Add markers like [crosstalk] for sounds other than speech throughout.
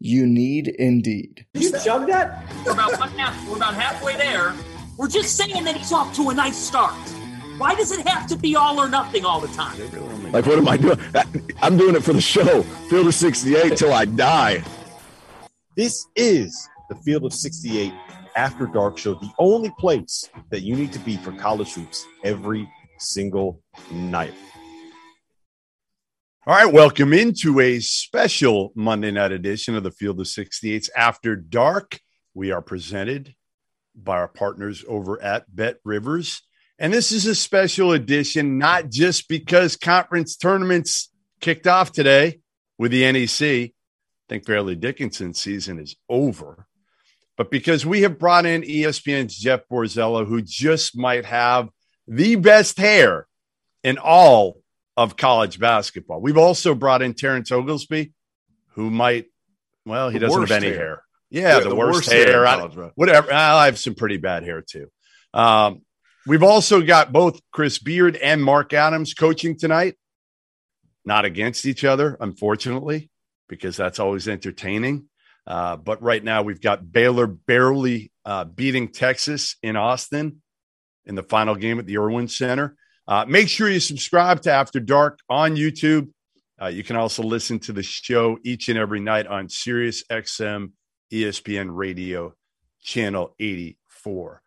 You need Indeed. Did you chug that? We're about one half. We're about halfway there. We're just saying that he's off to a nice start. Why does it have to be all or nothing all the time? Like, what am I doing? I'm doing it for the show. Field of 68 till I die. This is the Field of 68 After Dark Show, the only place that you need to be for college hoops every single night. All right, welcome into a special Monday night edition of the Field of 68s After Dark. We are presented by our partners over at Bet Rivers. And this is a special edition, not just because conference tournaments kicked off today with the NEC. I think Fairleigh Dickinson's season is over, but because we have brought in ESPN's Jeff Borzello, who just might have the best hair in all of college basketball. We've also brought in Terrence Oglesby, who might, well, he the doesn't have any hair. hair. Yeah, yeah, the, the worst, worst, hair. hair I, whatever. I have some pretty bad hair too. Um, we've also got both Chris Beard and Mark Adams coaching tonight. Not against each other, unfortunately, because that's always entertaining. Uh, but right now, we've got Baylor barely uh, beating Texas in Austin in the final game at the Erwin Center. Uh, make sure you subscribe to After Dark on YouTube. Uh, you can also listen to the show each and every night on Sirius XM ESPN Radio Channel 84.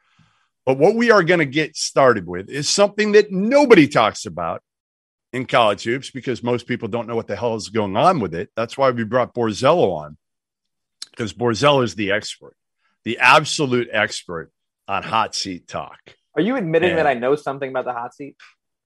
But what we are going to get started with is something that nobody talks about in college hoops because most people don't know what the hell is going on with it. That's why we brought Borzello on because Borzello is the expert, the absolute expert on hot seat talk. Are you admitting and that I know something about the hot seat?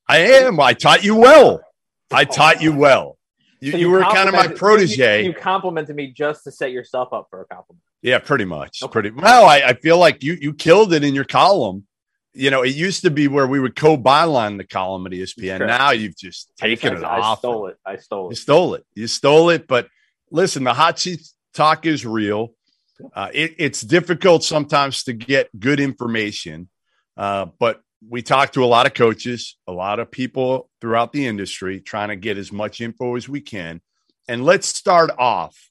I am. I taught you well. I taught you well. You, so you, you were kind of my protege. You, you, complimented me just to set yourself up for a compliment. Yeah, pretty much. Okay. Pretty well. I, I, feel like you you killed it in your column. You know, it used to be where we would co-byline the column at ESPN. Sure. Now you've just taken it I off. I stole it. I stole it. You stole it. You stole it. But listen, the hot seat talk is real. Uh, it, it's difficult sometimes to get good information. Uh, but we talk to a lot of coaches, a lot of people throughout the industry, trying to get as much info as we can. And let's start off.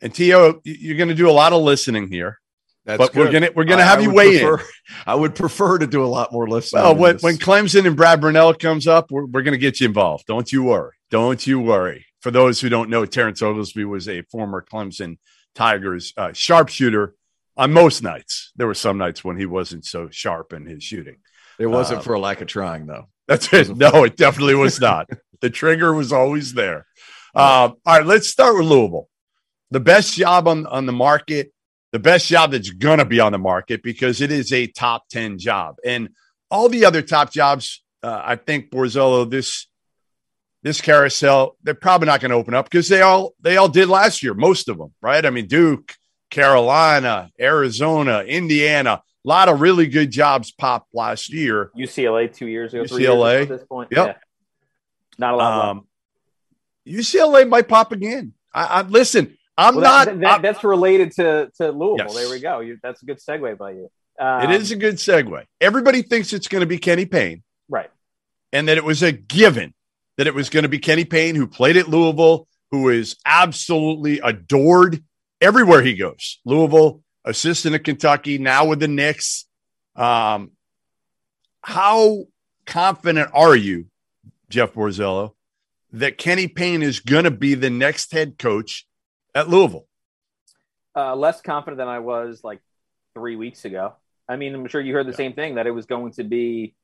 And Tio, you're going to do a lot of listening here. That's but good. we're gonna we're gonna I, have I you weigh prefer, in. [laughs] I would prefer to do a lot more listening. Well, when, when Clemson and Brad Brownell comes up, we're, we're gonna get you involved. Don't you worry. Don't you worry. For those who don't know, Terrence Oglesby was a former Clemson Tigers uh, sharpshooter on most nights. There were some nights when he wasn't so sharp in his shooting. It wasn't um, for a lack of trying, though. That's it. No, it definitely was not. [laughs] the trigger was always there. Um, all right, let's start with Louisville. The best job on, on the market, the best job that's going to be on the market because it is a top 10 job. And all the other top jobs, uh, I think Borzello, this this carousel, they're probably not going to open up because they all they all did last year, most of them, right? I mean, Duke, Carolina, Arizona, Indiana, a lot of really good jobs popped last year. UCLA two years ago. UCLA years at this point. Yep. Yeah. Not a lot. Um, UCLA might pop again. I, I listen. I'm well, not. That, that, that's related to to Louisville. Yes. There we go. You, that's a good segue by you. Um, it is a good segue. Everybody thinks it's going to be Kenny Payne, right? And that it was a given that it was going to be Kenny Payne, who played at Louisville, who is absolutely adored everywhere he goes. Louisville, assistant at Kentucky, now with the Knicks. Um, how confident are you, Jeff Borzello, that Kenny Payne is going to be the next head coach at Louisville? Uh, less confident than I was like three weeks ago. I mean, I'm sure you heard the yeah. same thing that it was going to be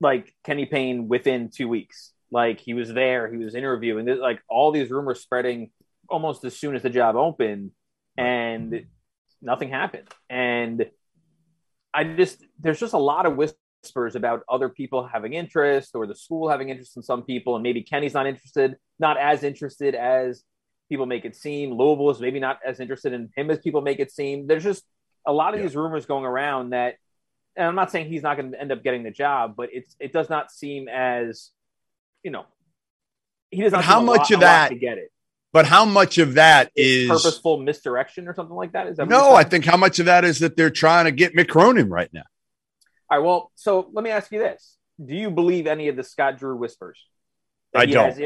like Kenny Payne within two weeks. Like he was there, he was interviewing. Like all these rumors spreading almost as soon as the job opened, and nothing happened. And I just there's just a lot of whispers about other people having interest or the school having interest in some people, and maybe Kenny's not interested, not as interested as people make it seem. Louisville is maybe not as interested in him as people make it seem. There's just a lot of yeah. these rumors going around that, and I'm not saying he's not going to end up getting the job, but it's it does not seem as, you know, he does not. How much lot, of that to get it? But how much of that is purposeful misdirection or something like that? Is that no? I think how much of that is that they're trying to get Mick Cronin right now. All right. Well, so let me ask you this: Do you believe any of the Scott Drew whispers? I don't.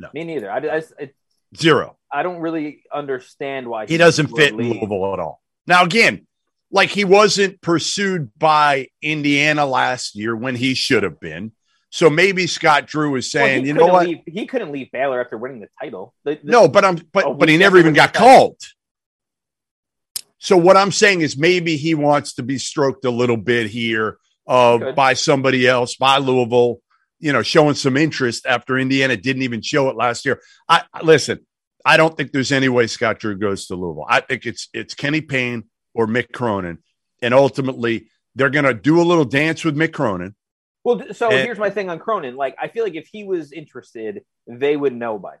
No. Me neither. I, I, it, Zero. I don't really understand why he, he doesn't fit Louisville at all. Now, again, like he wasn't pursued by Indiana last year when he should have been. So maybe Scott Drew is saying, well, you know what? Leave, he couldn't leave Baylor after winning the title. The, the, no, but I'm but but he never even got called. So what I'm saying is maybe he wants to be stroked a little bit here uh, by somebody else, by Louisville, you know, showing some interest after Indiana didn't even show it last year. I listen, I don't think there's any way Scott Drew goes to Louisville. I think it's it's Kenny Payne or Mick Cronin, and ultimately they're going to do a little dance with Mick Cronin. Well, so and, here's my thing on Cronin. Like, I feel like if he was interested, they would know by now.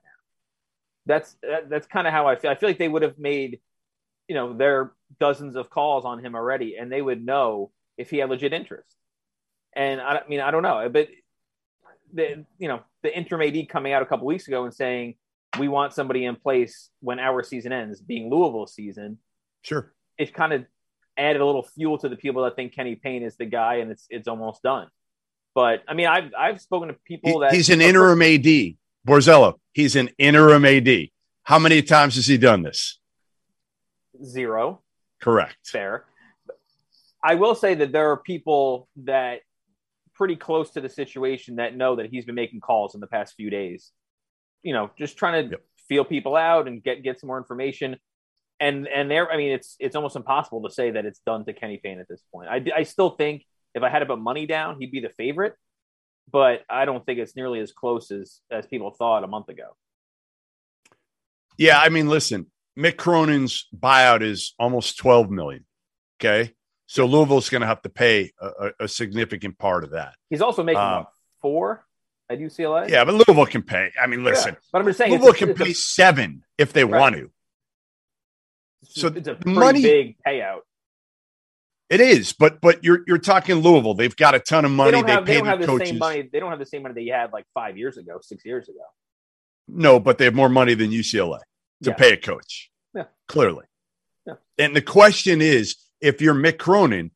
That's that, that's kind of how I feel. I feel like they would have made, you know, their dozens of calls on him already, and they would know if he had legit interest. And I, I mean, I don't know, but the you know the interim AD coming out a couple weeks ago and saying we want somebody in place when our season ends, being Louisville season. Sure, it kind of added a little fuel to the people that think Kenny Payne is the guy, and it's it's almost done. But I mean, I've I've spoken to people that he's an interim AD. Borzello, he's an interim AD. How many times has he done this? Zero. Correct. Fair. I will say that there are people that pretty close to the situation that know that he's been making calls in the past few days. You know, just trying to yep. feel people out and get get some more information. And and there, I mean, it's it's almost impossible to say that it's done to Kenny Payne at this point. I I still think if I had to put money down, he'd be the favorite, but I don't think it's nearly as close as as people thought a month ago. Yeah, I mean, listen, Mick Cronin's buyout is almost twelve million. Okay, so Louisville's going to have to pay a, a, significant part of that. He's also making uh, four at UCLA. Yeah, but Louisville can pay. I mean, listen, yeah, but I'm just saying Louisville can pay a, seven if they right. want to. So it's a money, big payout. It is, but but you're you're talking Louisville. They've got a ton of money. They, they have, pay they don't have the coaches. same money. They don't have the same money they had like five years ago, six years ago. No, but they have more money than UCLA to yeah. pay a coach. Yeah, clearly. Yeah. And the question is, if you're Mick Cronin,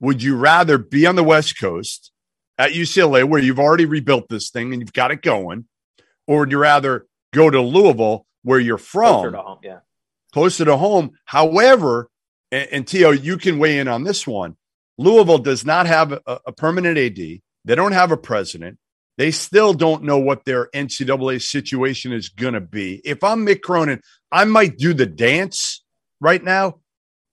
would you rather be on the West Coast at UCLA where you've already rebuilt this thing and you've got it going, or would you rather go to Louisville where you're from? Closer to home, yeah. Closer to home. However, and, and Tio, you can weigh in on this one. Louisville does not have a, a permanent AD. They don't have a president. They still don't know what their NCAA situation is going to be. If I'm Mick Cronin, I might do the dance right now,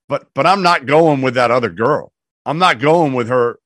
but but I'm not going with that other girl. I'm not going with her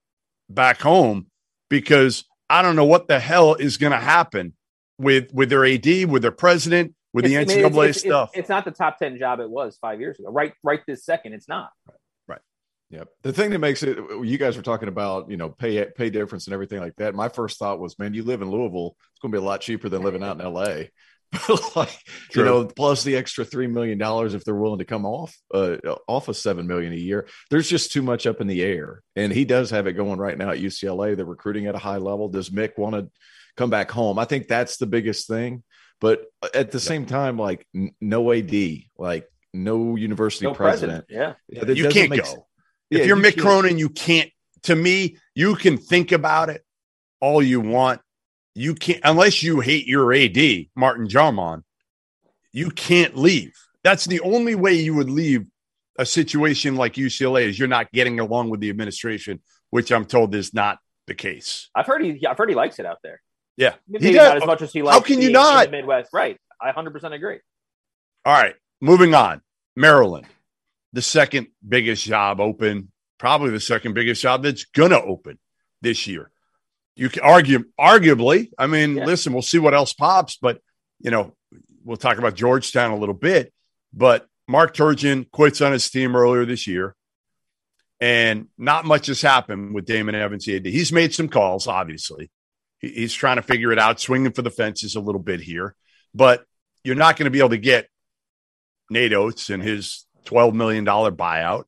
back home because I don't know what the hell is going to happen with with their AD, with their president, with it's, the NCAA I mean, it's, stuff. It's, it's, not the top ten job it was five years ago. Right, right this second, it's not. Right. right. Yep. The thing that makes it, you guys were talking about, you know, pay pay difference and everything like that. My first thought was, man, you live in Louisville, it's going to be a lot cheaper than living out in LA. [laughs] like True. you know, plus the extra three million dollars if they're willing to come off uh, off of seven million a year. There's just too much up in the air, and he does have it going right now at UCLA. They're recruiting at a high level. Does Mick want to come back home? I think that's the biggest thing. But uh, at the yeah. same time, like n- no AD, like no university no president. president. Yeah, yeah you can't go. Sense. If yeah, you're you Mick can't. Cronin, you can't. To me, you can think about it all you want you can't unless you hate your AD, Martin Jarmond, you can't leave. That's the only way you would leave a situation like UCLA is you're not getting along with the administration, which I'm told is not the case. I've heard he I've heard he likes it out there. Yeah. Maybe he does. not as much as he likes. How can you not? Midwest, right? I 100% agree. All right, moving on. Maryland, the second biggest job open, probably the second biggest job that's to open this year. You can argue, arguably. I mean, yeah. listen, we'll see what else pops, but you know, we'll talk about Georgetown a little bit. But Mark Turgeon quits on his team earlier this year, and not much has happened with Damon Evans. He's made some calls, obviously. He's trying to figure it out, swinging for the fences a little bit here, but you're not going to be able to get Nate Oats and his $12 million buyout.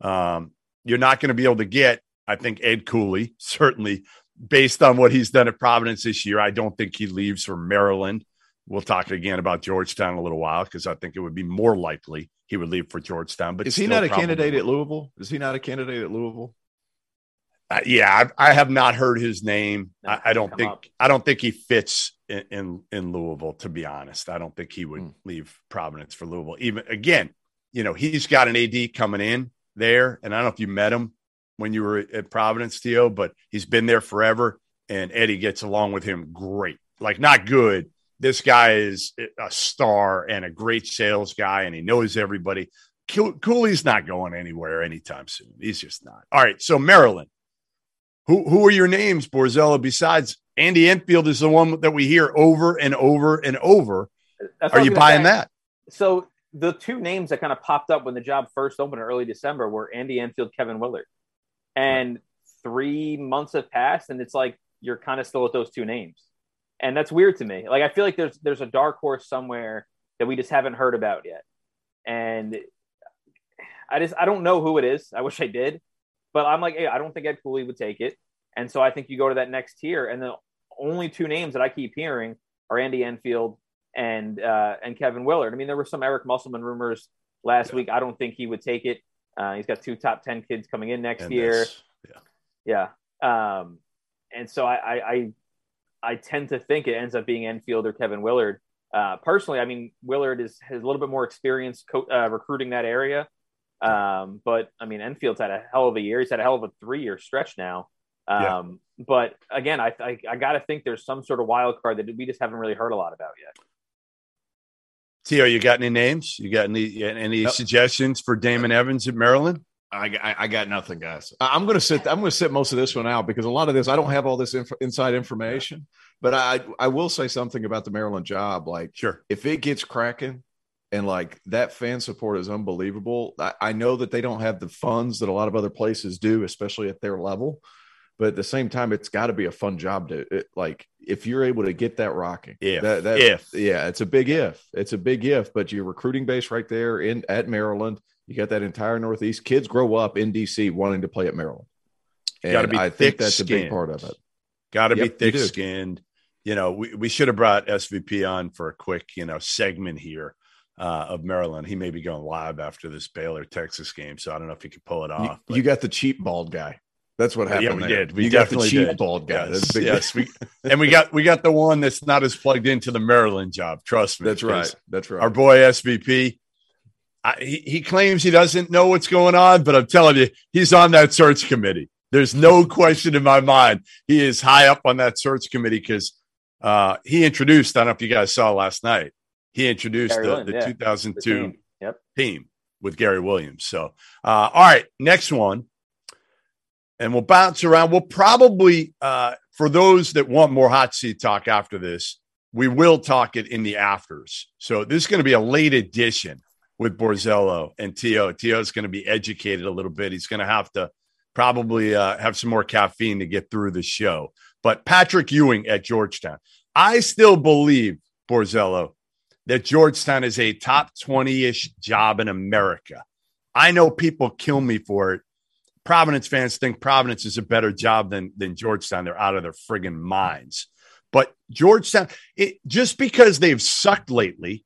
Um, you're not going to be able to get, I think, Ed Cooley, [laughs] certainly based on what he's done at Providence this year. I don't think he leaves for Maryland. We'll talk again about Georgetown in a little while because I think it would be more likely he would leave for Georgetown. But is he not a candidate at Louisville? Is he not a candidate at Louisville? Uh, yeah, I, I, have not heard his name. I, I, don't think up. I don't think he fits in, in, in Louisville. To be honest, I don't think he would hmm. leave Providence for Louisville. Even again, you know, he's got an AD coming in there, and I don't know if you met him when you were at Providence, Theo, but he's been there forever, and Eddie gets along with him great. Like not good. This guy is a star and a great sales guy, and he knows everybody. Cooley's not going anywhere anytime soon. He's just not. All right, so Maryland. Who who are your names, Borzello? Besides Andy Enfield is the one that we hear over and over and over. That's are you buying say. that? So the two names that kind of popped up when the job first opened in early December were Andy Enfield, Kevin Willard, and three months have passed, and it's like you're kind of still with those two names, and that's weird to me. Like I feel like there's there's a dark horse somewhere that we just haven't heard about yet, and I just I don't know who it is. I wish I did, but I'm like, hey, I don't think Ed Cooley would take it, and so I think you go to that next tier, and the only two names that I keep hearing are Andy Enfield and uh, and Kevin Willard. I mean, there were some Eric Musselman rumors last yeah. week. I don't think he would take it. Uh, he's got two top ten kids coming in next and year. Yeah, yeah. Um, and so I, I, I I tend to think it ends up being Enfield or Kevin Willard. Uh, personally, I mean, Willard is has a little bit more experience co- uh, recruiting that area. Um, but I mean, Enfield's had a hell of a year. He's had a hell of a three year stretch now. Um, yeah. But again, I, I, I got to think there's some sort of wild card that we just haven't really heard a lot about yet. Tio, you got any names? You got any any nope. suggestions for Damon Evans at Maryland? I, I, I got nothing, guys. I'm going to sit. I'm going to sit most of this one out because a lot of this I don't have all this inf- inside information. But I I will say something about the Maryland job. Like, sure, if it gets cracking, and like that fan support is unbelievable. I, I know that they don't have the funds that a lot of other places do, especially at their level but at the same time, it's got to be a fun job to it, like if you're able to get that rocking. If, that, that, if, yeah, it's a big if. It's a big if. But your recruiting base right there in at Maryland, you got that entire Northeast. Kids grow up in DC wanting to play at Maryland. Be. I think that's a big part of it. Got to yep, be thick skinned. You know, we, we should have brought SVP on for a quick, you know, segment here uh, of Maryland. He may be going live after this Baylor Texas game, so I don't know if he could pull it off. You, you got the cheap bald guy. That's what happened. Yeah, we there. did. We you definitely got the cheap did. bald guy. Yes, yes. we, [laughs] and we got we got the one that's not as plugged into the Maryland job. Trust me. That's right. That's right. Our boy SVP. I, he, he claims he doesn't know what's going on, but I'm telling you, he's on that search committee. There's no question in my mind he is high up on that search committee because uh, he introduced. I don't know if you guys saw last night. He introduced Gary the, Williams, the yeah. 2002 the team. Yep. team with Gary Williams. So, uh, all right, next one and we'll bounce around. We'll probably, uh, for those that want more hot seat talk after this, we will talk it in the afters. So this is going to be a late edition with Borzello and Tio. Tio is going to be educated a little bit. He's going to have to probably uh, have some more caffeine to get through the show. But Patrick Ewing at Georgetown, I still believe Borzello that Georgetown is a top 20 ish job in America. I know people kill me for it Providence fans think Providence is a better job than than Georgetown. They're out of their friggin' minds. But Georgetown, it, just because they've sucked lately,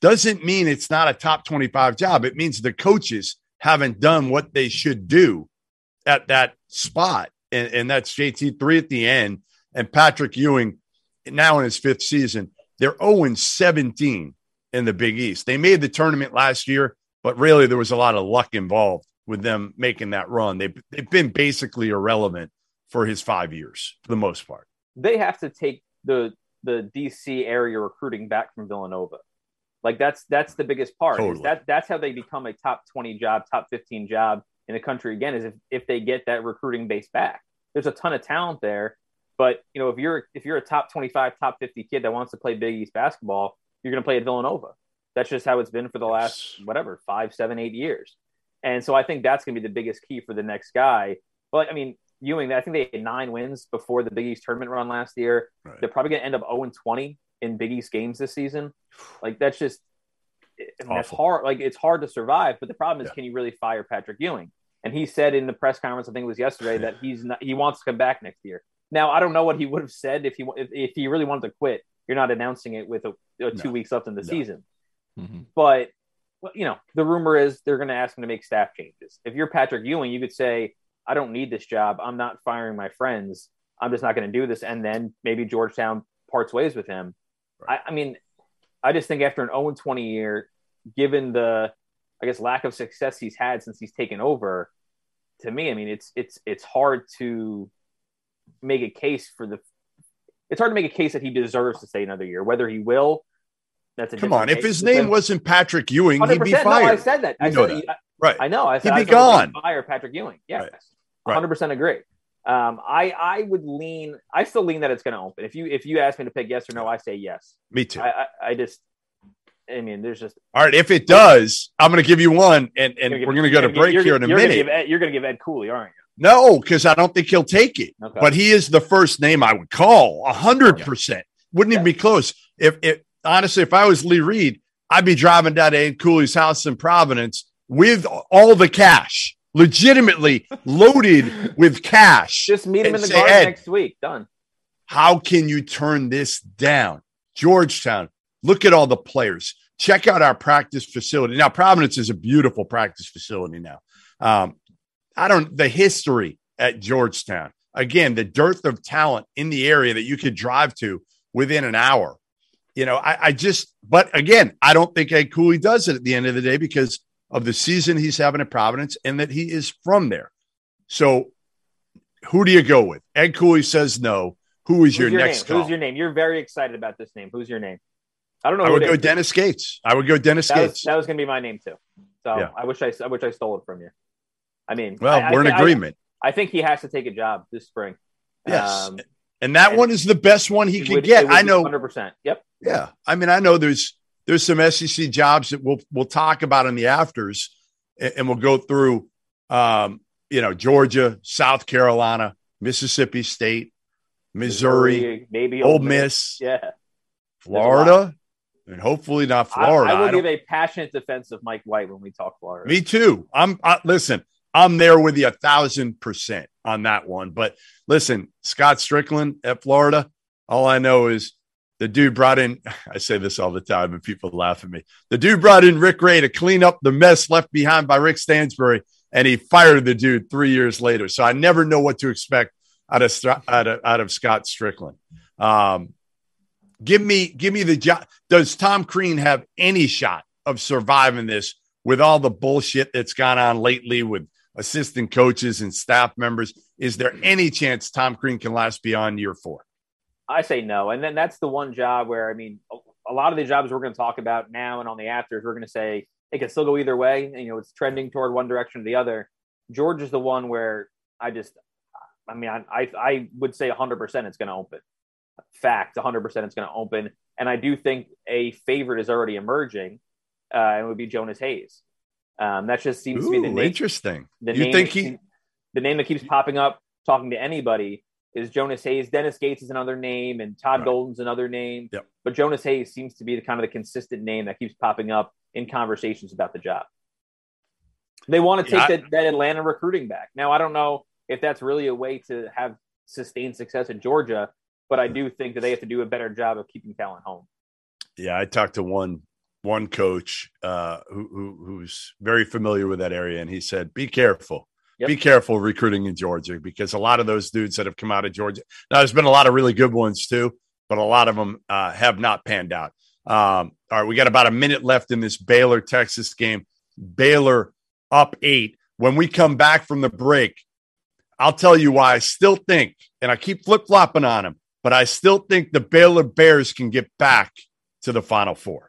doesn't mean it's not a top 25 job. It means the coaches haven't done what they should do at that spot. And, and that's JT3 at the end and Patrick Ewing now in his fifth season. They're 0 17 in the Big East. They made the tournament last year, but really there was a lot of luck involved with them making that run. They've, they've been basically irrelevant for his five years for the most part. They have to take the the DC area recruiting back from Villanova. Like that's that's the biggest part. Totally. That that's how they become a top 20 job, top 15 job in the country again is if, if they get that recruiting base back. There's a ton of talent there, but you know, if you're if you're a top 25, top 50 kid that wants to play Big East basketball, you're going to play at Villanova. That's just how it's been for the last whatever five, seven, eight years. And so I think that's going to be the biggest key for the next guy. But I mean, Ewing, I think they had nine wins before the Big East tournament run last year. Right. They're probably going to end up 0 20 in Big East games this season. [sighs] Like that's just I mean, that's hard. Like it's hard to survive. But the problem is, Yeah. can you really fire Patrick Ewing? And he said in the press conference, I think it was yesterday, that he's not, he wants to come back next year. Now I don't know what he would have said if he if, if he really wanted to quit. You're not announcing it with a, a two No. weeks left in the No. season. Mhm. But well, you know, the rumor is they're going to ask him to make staff changes. If you're Patrick Ewing, you could say, "I don't need this job. I'm not firing my friends. I'm just not going to do this." And then maybe Georgetown parts ways with him. Right. I, I mean, I just think after an 0 20 year, given the, I guess, lack of success he's had since he's taken over, to me, I mean, it's it's it's hard to make a case for the. It's hard to make a case that he deserves to stay another year. Whether he will, that's a Come on. If his name wasn't Patrick Ewing, he'd be 100%, No, I said that. I You know said that. I, Right. I know. I said He'd be gone. Fire Patrick Ewing. Yes, one hundred percent agree. Um, I I would lean. I still lean that it's going to open. If you if you ask me to pick yes or no, I say yes. Me too. I, I I just. I mean, there's just All right. If it does, I'm going to give you one, and, and you're we're going to go to break here in a you're gonna minute. give Ed, you're going to give Ed Cooley, aren't No, because I don't think he'll take it. Okay. But he is the first name I would call. A hundred percent. Wouldn't even be close. If if honestly, if I was Lee Reed, I'd be driving down to Ed Cooley's house in Providence with all the cash, legitimately loaded [laughs] with cash. just meet him in the garden next week. Done. How can you turn this down? Georgetown, look at all the players. Check out our practice facility. Now, Providence is a beautiful practice facility now. Um, I don't, the history at Georgetown, again, the dearth of talent in the area that you could drive to within an hour. You know, I, I just, but again, I don't think Ed Cooley does it at the end of the day because of the season he's having at Providence and that he is from there. So, who do you go with? Ed Cooley says no. Who is Who's your, next name? call? Who's your name? You're very excited about this name. Who's your name? I don't know. I would go is. Dennis Gates. I would go Dennis That was, Gates. that was going to be my name too. So Yeah. I wish I, I wish I stole it from you. I mean, well, I, we're in I, I- agreement. I, think he has to take a job this spring. Yes. Um, and that and one is the best one he could would- get. I know. 100%. Yep. Yeah. I mean, I know there's there's some SEC jobs that we'll we'll talk about in the afters and, and we'll go through um, you know, Georgia, South Carolina, Mississippi State, Missouri, maybe Ole Miss, Yeah. Florida, and hopefully not Florida. I will I give a passionate defense of Mike White when we talk Florida. Me too. I'm I, listen. I'm there with you a thousand percent on that one. But listen, Scott Stricklin at Florida. All I know is the dude brought in. [laughs] I say this all the time, and people laugh at me. The dude brought in Rick Ray to clean up the mess left behind by Rick Stansbury, and he fired the dude three years later. So I never know what to expect out of out of, out of Scott Stricklin. Um, give me give me the job. Does Tom Crean have any shot of surviving this with all the bullshit that's gone on lately with assistant coaches and staff members? Is there any chance Tom Crean can last beyond year four? I say no. And then that's the one job where, I mean, a, lot of the jobs we're going to talk about now and on the afters, we're going to say it can still go either way. And, you know, it's trending toward one direction or the other. George is the one where I just, I mean, I, I, I would say 100% it's going to open. Fact, 100% it's going to open. And I do think a favorite is already emerging, uh, and it would be Jonas Hayes. Um, that just seems to be the name. interesting. The you name think he? the name that keeps popping up talking to anybody is Jonas Hayes. Dennis Gates is another name, and Todd Right. Golden's another name. Yep. But Jonas Hayes seems to be the kind of the consistent name that keeps popping up in conversations about the job. They want to take Yeah, I- that, that Atlanta recruiting back. Now, I don't know if that's really a way to have sustained success in Georgia, but I do think that they have to do a better job of keeping talent home. Yeah, I talked to one one coach uh, who, who who's very familiar with that area, and he said, "Be careful." Yep. Be careful recruiting in Georgia because a lot of those dudes that have come out of Georgia. Now, there's been a lot of really good ones too, but a lot of them uh, have not panned out. Um, all right, we got about a minute left in this Baylor Texas game. Baylor up eight. When we come back from the break, I'll tell you why I still think, and I keep flip flopping on them, but I still think the Baylor Bears can get back to the Final Four.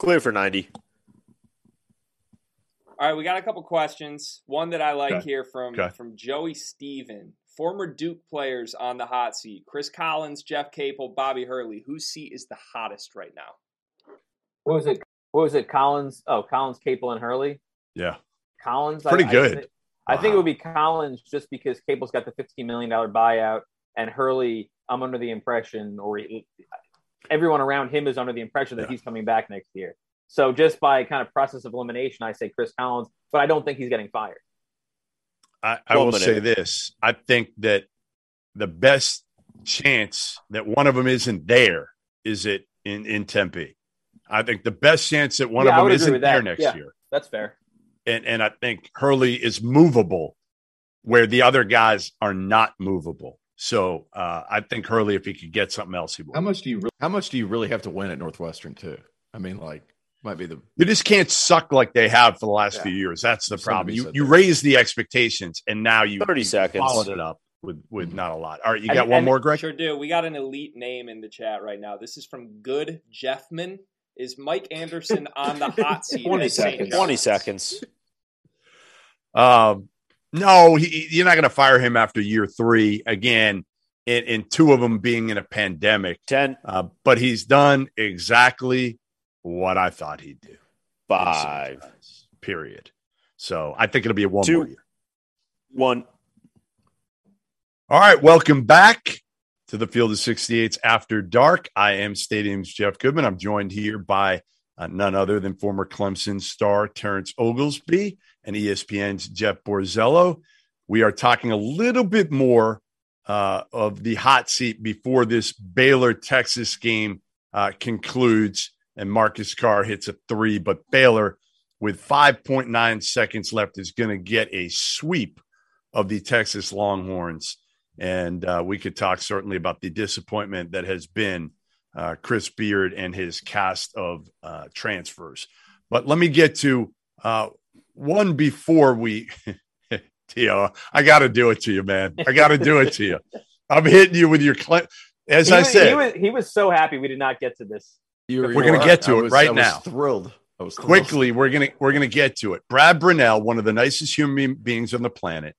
Clear for 90. All right, we got a couple questions. One that I like Okay. here from Okay. from Joey Steven. Former Duke players on the hot seat. Chris Collins, Jeff Capel, Bobby Hurley. Whose seat is the hottest right now? What was it? What was it? Collins? Oh, Collins, Capel, and Hurley. Yeah. Collins, Pretty I, good. I, thi- I think it would be Collins just because Capel's got the fifteen million dollar buyout, and Hurley. I'm under the impression, or he, everyone around him is under the impression that Yeah. he's coming back next year. So just by kind of process of elimination, I say Chris Collins, but I don't think he's getting fired. I, I will minute. say this. I think that the best chance that one of them isn't there is it in, in Tempe. I think the best chance that one Yeah, of them isn't with that. there next Yeah. year. That's fair. And and I think Hurley is movable where the other guys are not movable. So uh, I think Hurley, if he could get something else, he would. How much do you really, how much do you really have to win at Northwestern too? I mean, like might be the You just can't suck like they have for the last Yeah. few years. That's the Something problem. You you there. raise the expectations, and now you 30 you seconds. followed it up with with not a lot. All right, you And- got one and- more, Greg. Sure do. We got an elite name in the chat right now. This is from Good Jeffman. Is Mike Anderson on the hot [laughs] seat? 20 seconds. 20 seconds. Um, no, he, you're not going to fire him after year three again. In, in two of them being in a pandemic, 10, uh, but he's done exactly what I thought he'd do. 5, Period. So I think it'll be a one Two. more year. 1. All right, welcome back to the Field of 68s After Dark. I am Stadium's Jeff Goodman. I'm joined here by uh, none other than former Clemson star Terrence Oglesby and ESPN's Jeff Borzello. We are talking a little bit more uh, of the hot seat before this Baylor Texas game uh, concludes and Marcus Carr hits a three, but Baylor with 5.9 seconds left is going to get a sweep of the Texas Longhorns. And uh, we could talk certainly about the disappointment that has been uh, Chris Beard and his cast of uh, transfers. But let me get to uh, one before we, [laughs] Tio. I got to do it to you, man. I got to do it to you. I'm hitting you with your, cl- as he, I was, said, he was, he was so happy we did not get to this. you We're gonna get to I it was- right I was now. Thrilled. I was thrilled. quickly we're gonna we're gonna get to it brad brownell one of the nicest human beings on the planet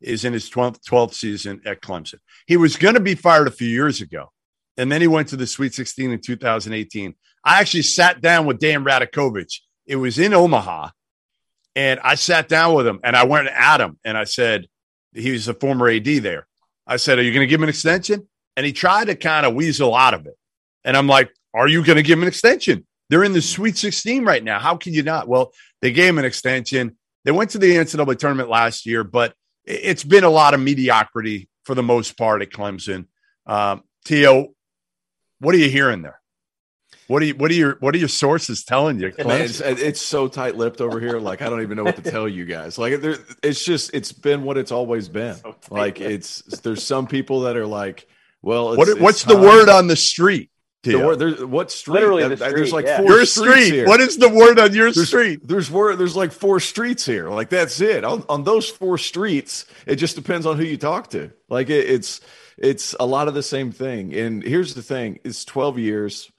is in his 12th, 12th season at clemson he was going to be fired a few years ago and then he went to the sweet 16 in 2018 i actually sat down with dan radakovich it was in omaha and i sat down with him and i went at him and i said he was a former ad there i said are you going to give him an extension and he tried to kind of weasel out of it and i'm like are you going to give him an extension they're in the Sweet 16 right now. How can you not? Well, they gave him an extension. They went to the NCAA tournament last year, but it- it's been a lot of mediocrity for the most part at Clemson. Um, Tio, what are you hearing there? What are you, what are your what are your sources telling you? Man, it's, it's so tight lipped over here. Like I don't even know what to tell you guys. Like there, it's just it's been what it's always been. Like it's there's some people that are like, well, it's, what, it's what's the word on the street? The word, there's, what street? Literally the that- There's like yeah. four your streets street. here. What is the word on your there's, street? There's word. There's like four streets here. Like that's it. On, on those four streets, it just depends on who you talk to. Like it, it's it's a lot of the same thing. And here's the thing: it's 12 years.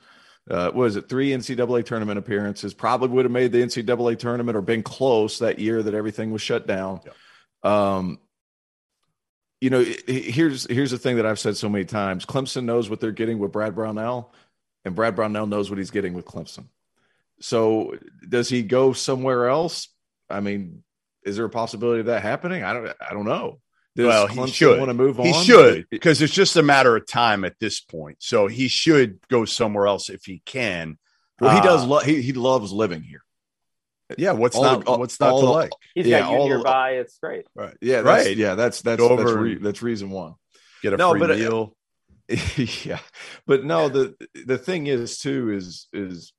Uh, what is it? Three NCAA tournament appearances. Probably would have made the NCAA tournament or been close that year that everything was shut down. Um, you know, here's here's the thing that I've said so many times: Clemson knows what they're getting with Brad Brownell, and Brad Brownell knows what he's getting with Clemson. So, does he go somewhere else? I mean, is there a possibility of that happening? I don't. I don't know. Does well, he should want to move on? He should because it's just a matter of time at this point. So he should go somewhere else if he can. Well, he does. Uh, Lo- he he loves living here. Yeah, what's All not the- all- what's not all to like? He's Yeah, got all you the- nearby. It's great. Right. Yeah, that's, Right. Yeah, that's that's Go that's over re- that's reason one. Get a No, free but, uh, meal. [laughs] yeah but no the the thing is too is is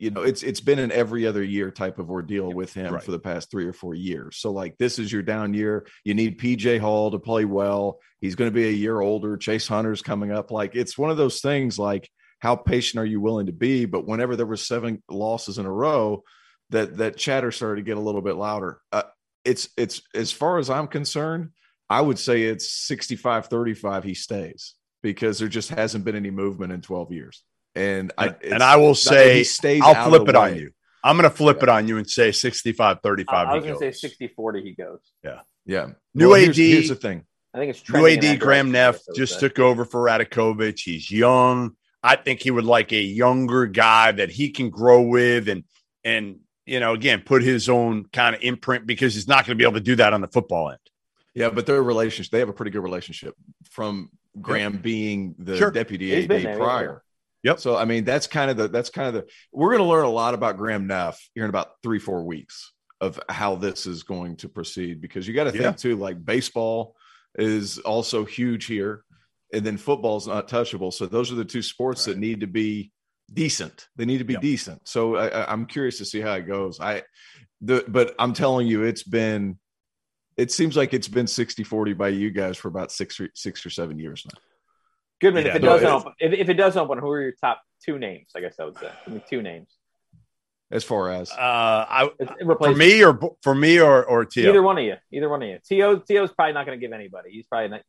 you know it's it's been an every other year type of ordeal with him Right. for the past three or four years. So like this is your down year. You need pj hall to play well. He's going to be a year older. Chase hunter's coming up. Like it's one of those things like how patient are you willing to be? But whenever there were seven losses in a row that that chatter started to get a little bit louder. Uh, it's it's as far as i'm concerned I would say it's 65 35 he stays because there just hasn't been any movement in 12 years. And I and I will say, I'll flip it way. on you. I'm going to flip yeah. it on you and say 65 35. I was going to say 60 40 he goes. Yeah. Yeah. New well, AD. Here's, here's, the thing. I think it's new AD Graham Neff just took over for Radakovich. He's young. I think he would like a younger guy that he can grow with and and you know again put his own kind of imprint because he's not going to be able to do that on the football end. Yeah, but their relationship they have a pretty good relationship from Graham being the Sure. deputy He's AD been yeah. prior. Yep. So I mean that's kind of the that's kind of the we're going to learn a lot about Graham Neff here in about three four weeks of how this is going to proceed because you got to think Yeah. too like baseball is also huge here and then football's not touchable so those are the two sports that need to be decent they need to be Yep. decent so I, I- I'm curious to see how it goes I the but I'm telling you it's been it seems like it's been 60 40 by you guys for about six or six or seven years now Goodman, Yeah, if it does it's- open, if, if it does open, who are your top two names? I guess I would say. Give me two names. as far as Uh, I for me or for me or or Tio. Either one of you. Either one of you. To To's probably not going to give anybody. He's probably not.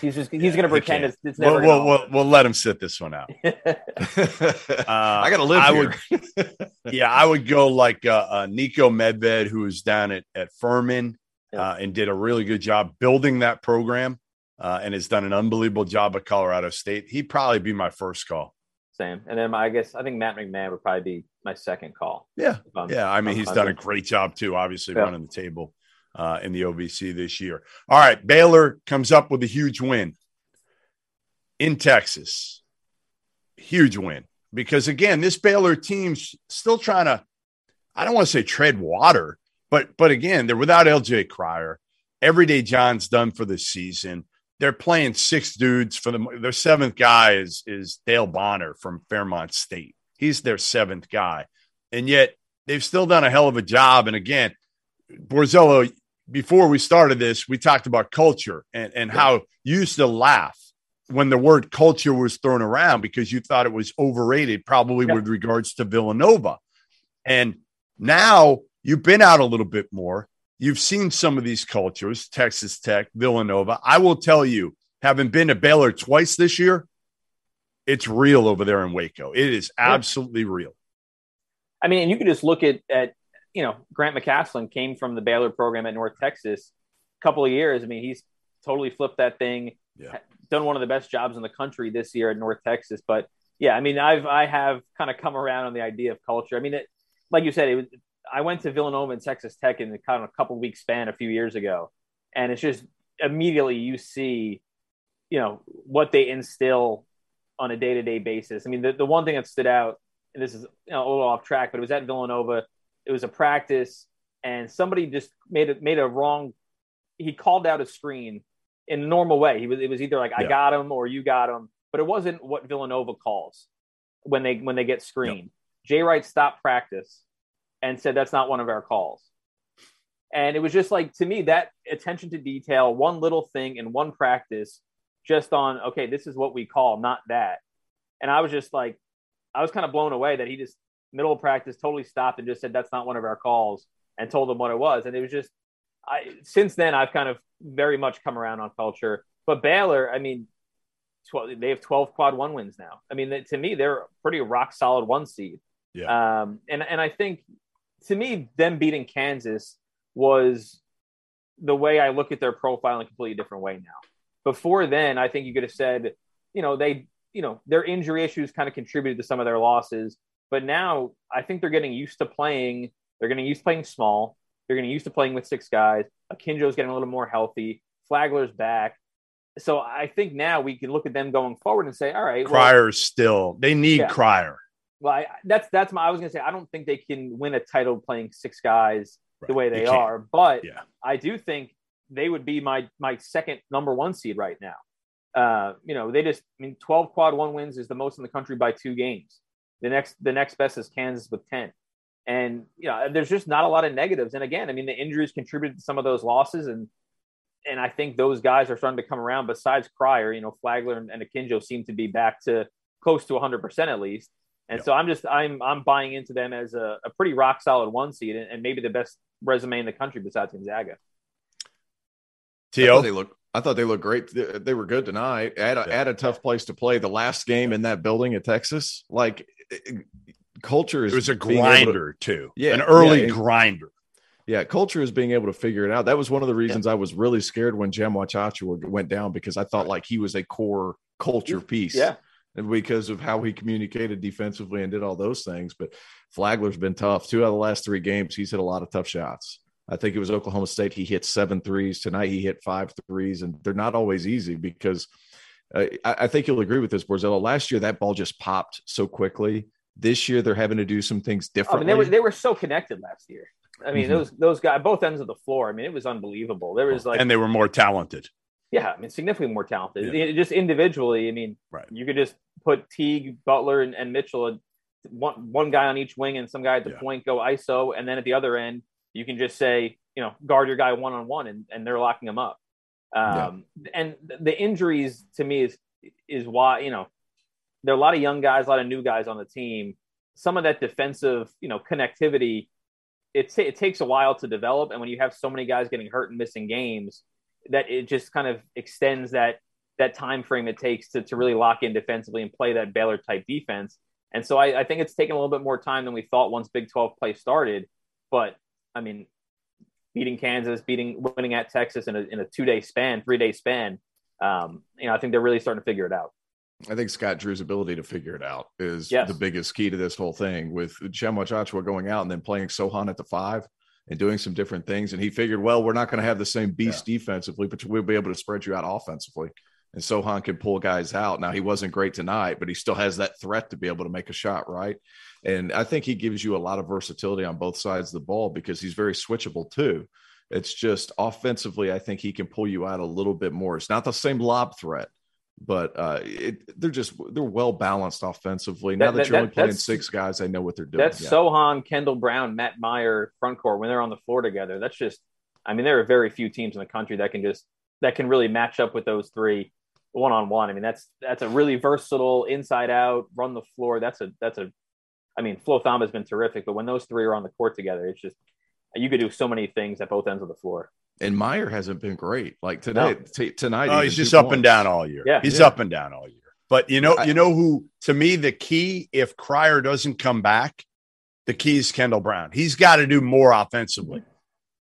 He's just he's Yeah, going to pretend can't. it's, it's We'll, never. we'll, we'll, we'll let him sit this one out. [laughs] I got to live I here. would- yeah, I would go like uh, uh, Niko Medved, who was down at, at Furman uh, and did a really good job building that program uh, and has done an unbelievable job at Colorado State. He'd probably be my first call. Same. And then I guess I think Matt McMahon would probably be my second call. Yeah. Yeah, I mean, he's done a great job too, obviously Yeah. running the table uh, in the OVC this year. All right, Baylor comes up with a huge win in Texas. Huge win because again, this Baylor team's still trying to. I don't want to say tread water, but but again, they're without LJ Cryer. Everyday John's done for the season. They're playing six dudes for the. Their seventh guy is is Dale Bonner from Fairmont State. He's their seventh guy, and yet they've still done a hell of a job. And again, Borzello, before we started this, we talked about culture and, and how you used to laugh when the word culture was thrown around because you thought it was overrated, probably Yeah. with regards to Villanova. And now you've been out a little bit more. You've seen some of these cultures, Texas Tech, Villanova. I will tell you, having been to Baylor twice this year, it's real over there in Waco. It is absolutely real. I mean, and you can just look at at you know Grant McCasland came from the Baylor program at North Texas. A couple of years. I mean, he's totally flipped that thing. Yeah. Done one of the best jobs in the country this year at North Texas. But yeah, I mean, I've I have kind of come around on the idea of culture. I mean, it, like you said, it was. I went to Villanova and Texas Tech in kind of a couple weeks span a few years ago, and it's just immediately you see, you know, what they instill on a day to day basis. I mean, the, the one thing that stood out, and this is you know, a little off track, but it was at Villanova. It was a practice, and somebody just made it made a wrong. He called out a screen in a normal way. He was it was either like I got him or you got him, but it wasn't what Villanova calls when they when they get screened. Jay Wright stopped practice and said that's not one of our calls. And it was just like to me that attention to detail, one little thing in one practice, just on okay, this is what we call, not that. And I was just like, I was kind of blown away that he just middle of practice totally stopped and just said that's not one of our calls and told them what it was. And it was just I since then I've kind of very much come around on culture. But Baylor, I mean, 12, they have 12 quad one wins now. I mean, to me, they're pretty rock solid one seed. Yeah. Um, and and I think to me, them beating Kansas was the way I look at their profile in a completely different way now. Before then, I think you could have said, you know, they, you know, their injury issues kind of contributed to some of their losses. But now I think they're getting used to playing. They're getting used to playing small. They're getting used to playing with six guys. Akinjo's getting a little more healthy. Flagler's back. So I think now we can look at them going forward and say, all right, well, Cryer's still, they need Yeah. Cryer. Well, I, that's that's my. I was gonna say I don't think they can win a title playing six guys the way they are, but Yeah. I do think they would be my my second number one seed right now. Uh, you know, they just I mean, twelve quad one wins is the most in the country by two games. The next the next best is Kansas with ten, and you know, there's just not a lot of negatives. And again, I mean, the injuries contributed to some of those losses, and and I think those guys are starting to come around. Besides Cryer, you know, Flagler and, and Akinjo seem to be back to close to 100 percent at least. And Yep. so I'm just I'm I'm buying into them as a, a pretty rock solid one seed and, and maybe the best resume in the country besides Gonzaga. I thought they look. I thought they looked great. They, they were good tonight. At a, Yeah. at a tough place to play. The last game in that building at Texas, like it- culture is It was a being able to- grinder too. Yeah, an early yeah. grinder. Yeah, culture is being able to figure it out. That was one of the reasons I was really scared when Tchamwa Tchatchoua went down because I thought like he was a core culture piece. Yeah. And because of how he communicated defensively and did all those things. But Flagler's been tough. Two out of the last three games, he's hit a lot of tough shots. I think it was Oklahoma State. He hit seven threes. Tonight he hit five threes, and they're not always easy because uh, I, I think you'll agree with this, Borzello. Last year that ball just popped so quickly. This year they're having to do some things I mean, differently. they were they were so connected last year. I mean, Mhm. those those guys, both ends of the floor. I mean, it was unbelievable. There was like, and they were more talented. Yeah, I mean, significantly more talented. Yeah. Just individually, I mean, Right. you could just put Teague, Butler, and, and Mitchell, and one one guy on each wing, and some guy at the Yeah. point go ISO, and then at the other end, you can just say, you know, guard your guy one on one, and and they're locking him up. Um, And the injuries to me is is why you know there are a lot of young guys, a lot of new guys on the team. Some of that defensive, you know, connectivity, it, ta- it takes a while to develop. And when you have so many guys getting hurt and missing games, that it just kind of extends that that time frame it takes to, to really lock in defensively and play that Baylor type defense. And so I, I think it's taken a little bit more time than we thought once Big 12 play started. But I mean, beating Kansas, beating winning at Texas in a, in a two day span, three day span, um, you know, I think they're really starting to figure it out. I think Scott Drew's ability to figure it out is Yes. the biggest key to this whole thing with Tchamwa Tchatchoua going out and then playing Sochan at the five and doing some different things. And he figured, well, we're not going to have the same beast defensively, but we'll be able to spread you out offensively. And Sochan can pull guys out. Now, he wasn't great tonight, but he still has that threat to be able to make a shot, right? And I think he gives you a lot of versatility on both sides of the ball because he's very switchable too. It's just offensively, I think he can pull you out a little bit more. It's not the same lob threat, but uh, it, they're just they're well balanced offensively. Now That- that, that- you're only playing six guys, I know what they're doing. That's Yeah. Sochan, Kendall Brown, Matt Mayer front court when they're on the floor together. That's just, I mean, there are very few teams in the country that can just that can really match up with those three one on one. I mean, that's that's a really versatile inside out run the floor. That's a that's a, I mean, Flo Thamba has been terrific, but when those three are on the court together, it's just you could do so many things at both ends of the floor. And Mayer hasn't been great. Like today, No. t- tonight, Oh, he's just two up and down all year. Yeah. he's Yeah. up and down all year. But you know, I- you know who to me the key if Cryer doesn't come back, the key is Kendall Brown. He's got to do more offensively.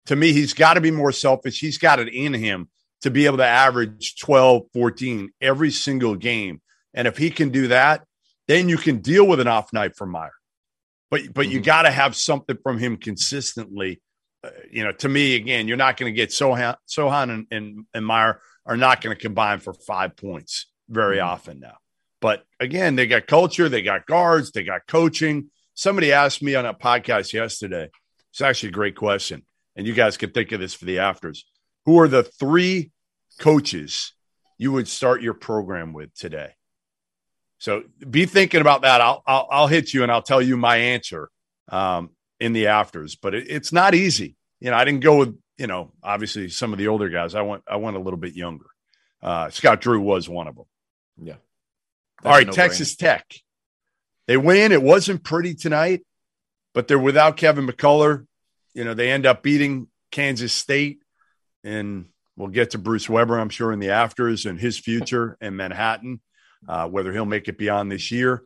To me, he's got to be more selfish. He's got it in him to be able to average 12, 14 every single game. And if he can do that, then you can deal with an off night from Mayer. But but you Mhm. got to have something from him consistently. Uh, you know, to me, again, you're not going to get Sochan, Sochan and, and, and Mayer are not going to combine for five points very Mhm. often now. But again, they got culture, they got guards, they got coaching. Somebody asked me on a podcast yesterday. It's actually a great question. And you guys can think of this for the afters. Who are the three coaches you would start your program with today? So be thinking about that. I'll, I'll, I'll hit you and I'll tell you my answer um, in the afters, but it, it's not easy. You know, I didn't go with, you know, obviously some of the older guys. I went, I went a little bit younger. Uh, Scott Drew was one of them. Yeah. All right, That's no-brainer. Texas Tech. They win. It wasn't pretty tonight, but they're without Kevin McCullar. You know, they end up beating Kansas State, and we'll get to Bruce Weber, I'm sure, in the afters and his future in Manhattan, uh, whether he'll make it beyond this year.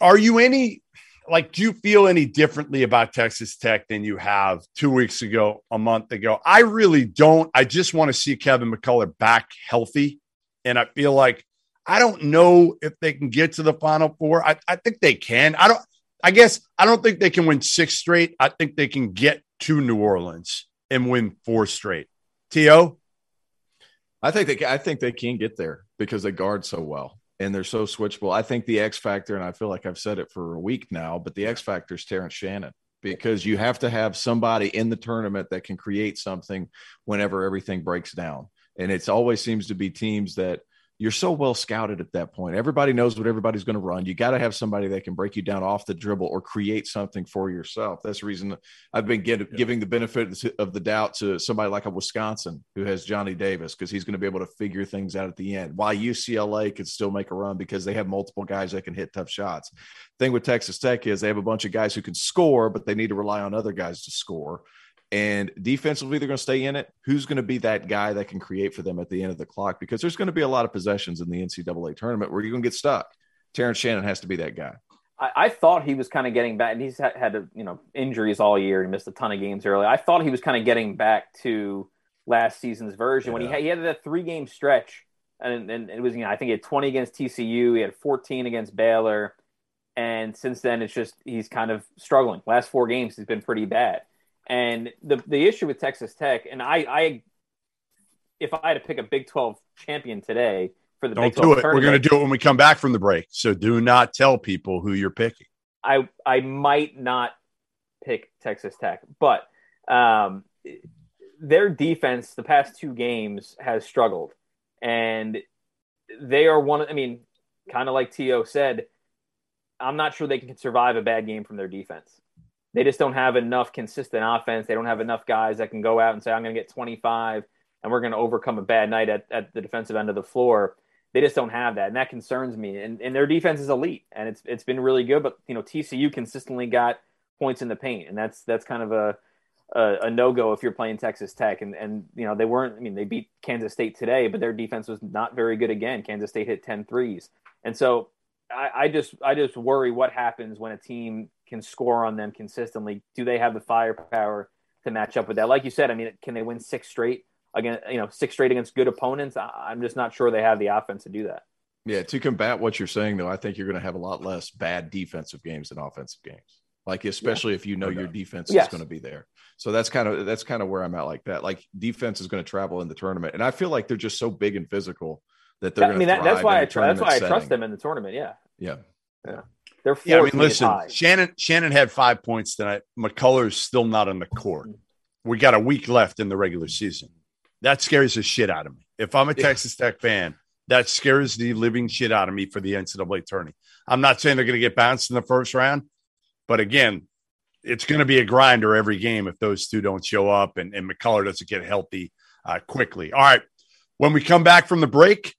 Are you any like, do you feel any differently about Texas Tech than you have two weeks ago, a month ago? I really don't. I just want to see Kevin McCullar back healthy. And I feel like I don't know if they can get to the final four. I, I think they can. I don't, I guess I don't think they can win six straight. I think they can get to New Orleans and win four straight. T.O. I think they I think they can get there because they guard so well and they're so switchable. I think the X factor, and I feel like I've said it for a week now, but the X factor is Terrence Shannon because you have to have somebody in the tournament that can create something whenever everything breaks down. And it's always seems to be teams that you're so well scouted at that point. Everybody knows what everybody's going to run. You got to have somebody that can break you down off the dribble or create something for yourself. That's the reason I've been get, giving the benefit of the doubt to somebody like a Wisconsin who has Johnny Davis because he's going to be able to figure things out at the end. Why UCLA could still make a run because they have multiple guys that can hit tough shots. Thing with Texas Tech is they have a bunch of guys who can score, but they need to rely on other guys to score. And defensively, they're going to stay in it. Who's going to be that guy that can create for them at the end of the clock? Because there's going to be a lot of possessions in the NCAA tournament where you're going to get stuck. Terrence Shannon has to be that guy. I, I thought he was kind of getting back, and he's had, had you know injuries all year. He missed a ton of games early. I thought he was kind of getting back to last season's version when he had, he had that three game stretch, and, and it was you know I think he had 20 against TCU, he had 14 against Baylor, and since then it's just he's kind of struggling. Last four games he's been pretty bad. And the the issue with Texas Tech, and I, I if I had to pick a Big 12 champion today for the Don't Big 12 do it. We're going to do it when we come back from the break. So do not tell people who you're picking. I I might not pick Texas Tech, but um, their defense the past two games has struggled, and they are one. I mean, kind of like To said, I'm not sure they can survive a bad game from their defense. They just don't have enough consistent offense. They don't have enough guys that can go out and say, "I'm going to get 25," and we're going to overcome a bad night at, at the defensive end of the floor. They just don't have that, and that concerns me. And, and their defense is elite, and it's it's been really good. But you know, TCU consistently got points in the paint, and that's that's kind of a a, a no go if you're playing Texas Tech. And and you know they weren't. I mean, they beat Kansas State today, but their defense was not very good again. Kansas State hit 10 threes, and so I, I just I just worry what happens when a team can score on them consistently. Do they have the firepower to match up with that? Like you said, I mean, can they win six straight? again, you know, six straight against good opponents. I'm just not sure they have the offense to do that. Yeah, to combat what you're saying, though, I think you're going to have a lot less bad defensive games than offensive games. Like especially yeah. if you know your defense yes. is going to be there. So that's kind of that's kind of where I'm at like that. Like defense is going to travel in the tournament, and I feel like they're just so big and physical that they're. I mean, that, that's why I tr- that's why I trust them in the tournament. Yeah. Yeah. Yeah. They're yeah. I mean, listen, high. Shannon Shannon had five points tonight. McCullar's still not on the court. We got a week left in the regular season. That scares the shit out of me. If I'm a yeah. Texas Tech fan, that scares the living shit out of me for the NCAA tourney. I'm not saying they're going to get bounced in the first round, but again, it's going to be a grinder every game if those two don't show up and, and McCullar doesn't get healthy uh, quickly. All right. When we come back from the break,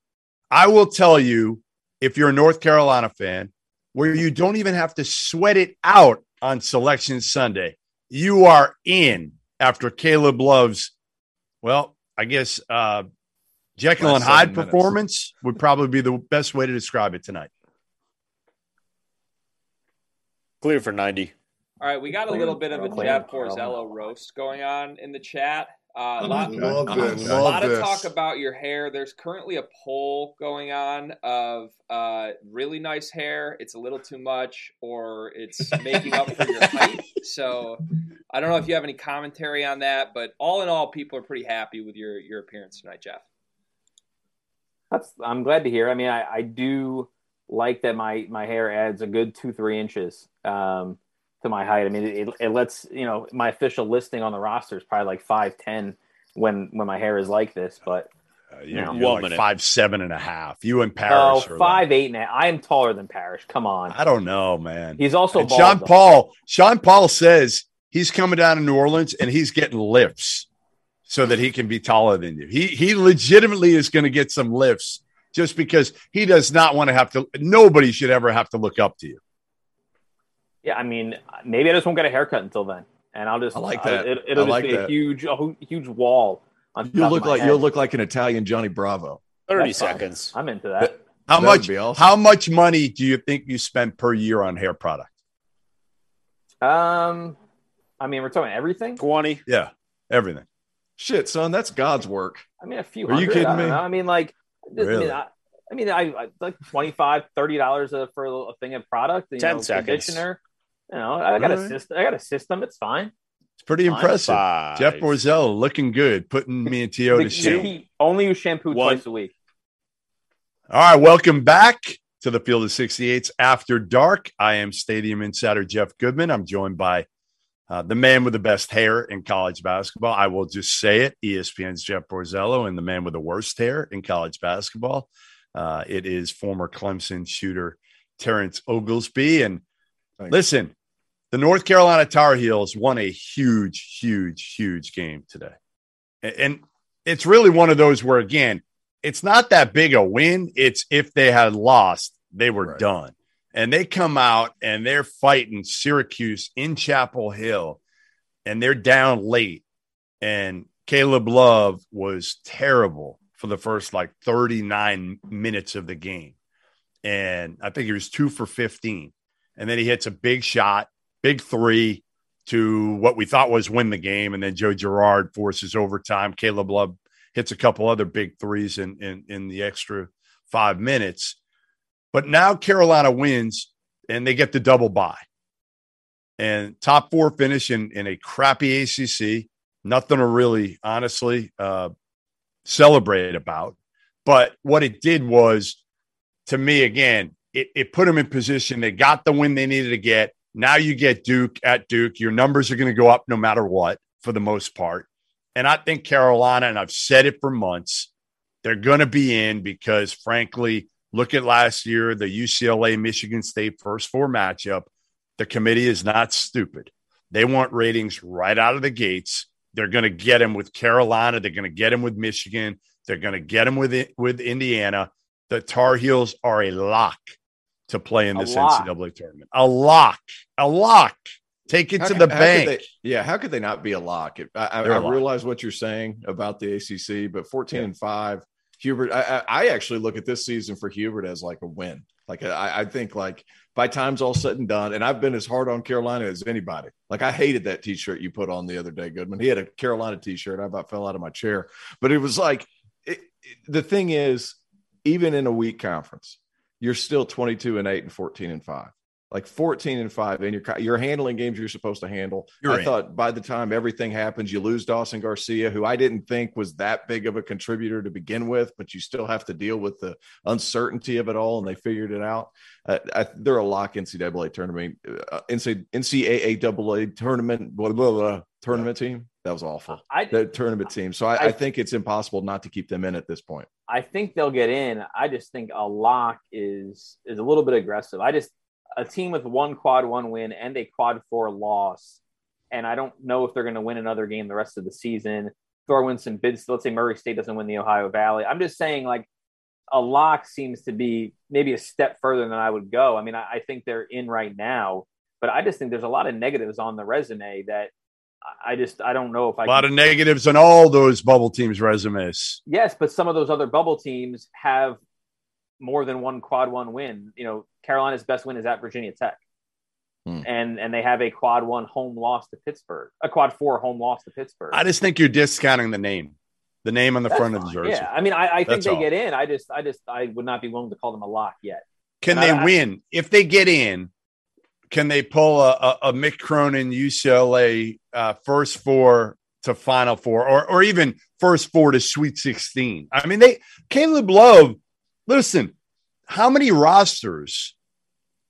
I will tell you if you're a North Carolina fan, where you don't even have to sweat it out on Selection Sunday, you are in after Caleb Love's, well, I guess uh, Jekyll Last and Hyde performance would probably be the best way to describe it tonight. Clear for 90. All right, we got a little bit of a Jeff Borzello roast going on in the chat. Uh, a lot, love this. a lot of talk about your hair. There's currently a poll going on of uh, really nice hair. It's a little too much, or it's making up for your height. [laughs] So I don't know if you have any commentary on that, but all in all, people are pretty happy with your your appearance tonight, Jeff. That's I'm glad to hear. I mean, I, I do like that my my hair adds a good two three inches um, to my height. I mean, it, it lets you know my official listing on the roster is probably like five ten when when my hair is like this, but. Uh, you're, you you're like five seven and a half. You and Parrish. Oh, five like, eight and a half. I am taller than Parrish. Come on. I don't know, man. He's also Sean Paul. Sean Paul says he's coming down to New Orleans and he's getting lifts so that he can be taller than you. He he legitimately is going to get some lifts just because he does not want to have to. Nobody should ever have to look up to you. Yeah, I mean, maybe I just won't get a haircut until then, and I'll just I like that. It, will just like be that. a huge, a huge wall. you'll look like head. you'll look like an Italian Johnny Bravo. Thirty That's seconds. Fine. I'm into that. How that much? Awesome. How much money do you think you spend per year on hair product? Um, I mean, we're talking everything. Twenty. Yeah, everything. Shit, son, that's God's work. I mean, a few. Are you kidding I me? I mean, like, really? I mean, I, I mean, I, I like 25 dollars for a thing of product. You Ten know, seconds. Conditioner. You know, I got a system. I got a system. It's fine. It's pretty fine. impressive. Five. Jeff Borzello looking good, putting [laughs] me and To to shame. Only use shampoo One. twice a week. All right, welcome back to the Field of 68s After Dark. I am Stadium Insider Jeff Goodman. I'm joined by uh, the man with the best hair in college basketball. I will just say it ESPN's Jeff Borzello and the man with the worst hair in college basketball. Uh, it is former Clemson shooter Terrence Oglesby. And Thanks. listen, the North Carolina Tar Heels won a huge, huge, huge game today. And it's really one of those where, again, it's not that big a win. It's if they had lost, they were right. done and they come out and they're fighting Syracuse in Chapel Hill. and they're down late. And Caleb Love was terrible for the first like 39 minutes of the game. And I think he was two for 15. And then he hits a big shot, big three to what we thought was win the game. And then Joe Girard forces overtime. Caleb Love hits a couple other big threes in, in, in the extra five minutes. But now Carolina wins and they get the double bye. And top four finish in, in a crappy ACC. Nothing to really, honestly, uh, celebrate about. But what it did was, to me, again, it, it put them in position. They got the win they needed to get. Now you get Duke at Duke. Your numbers are going to go up no matter what, for the most part. And I think Carolina, and I've said it for months, they're going to be in because, frankly, look at last year, the UCLA Michigan State first four matchup. The committee is not stupid. They want ratings right out of the gates. They're going to get them with Carolina. They're going to get them with Michigan. They're going to get them with with Indiana. The Tar Heels are a lock to play in this. NCAA tournament. A lock. A lock. Take it How to could- the bank. they- yeah, how could they not be a lock? It- I, I, They're a I lock. realize what you're saying about the ACC, but 14 Yeah. and five, Hubert. I, I, I actually look at this season for Hubert as like a win. Like I, I think like by time's all said and done, and I've been as hard on Carolina as anybody. Like I hated that T-shirt you put on the other day, Goodman. He had a Carolina T-shirt. I about fell out of my chair, but it was like it, it- the thing is, even in a weak conference, you're still 22 and eight and 14 and five. Like 14 and five, and you're you're handling games you're supposed to handle. You're I in. thought by the time everything happens, you lose Dawson Garcia, who I didn't think was that big of a contributor to begin with, but you still have to deal with the uncertainty of it all, and they figured it out. Uh, I, they're a lock NCAA tournament, uh, NCAA, NCAA tournament, blah, blah, blah, tournament team. That was awful. I The tournament team. So I, I, I- think it's impossible not to keep them in at this point. I think they'll get in. I just think a lock is is a little bit aggressive. I just a team with one quad one win and a quad four loss, and I don't know if they're going to win another game the rest of the season. Throw in some bids. Let's say Murray State doesn't win the Ohio Valley. I'm just saying like a lock seems to be maybe a step further than I would go. I mean, I, I think they're in right now, but I just think there's a lot of negatives on the resume that I- I just I don't know if I a lot can of negatives on all those bubble teams' resumes. Yes, but some of those other bubble teams have more than one quad one win. You know, Carolina's best win is at Virginia Tech. Hmm. And and they have a quad one home loss to Pittsburgh, a quad four home loss to Pittsburgh. I just think you're discounting the name, the name on the That's front of the jersey. Yeah, I mean, I, I think That's they all. get in. I just, I just, I would not be willing to call them a lock yet. Can And they I- I- win? If they get in, can they pull a, a, a Mick Cronin UCLA uh, first four to Final Four, or or even first four to Sweet Sixteen? I mean, they Caleb Love. Listen, how many rosters?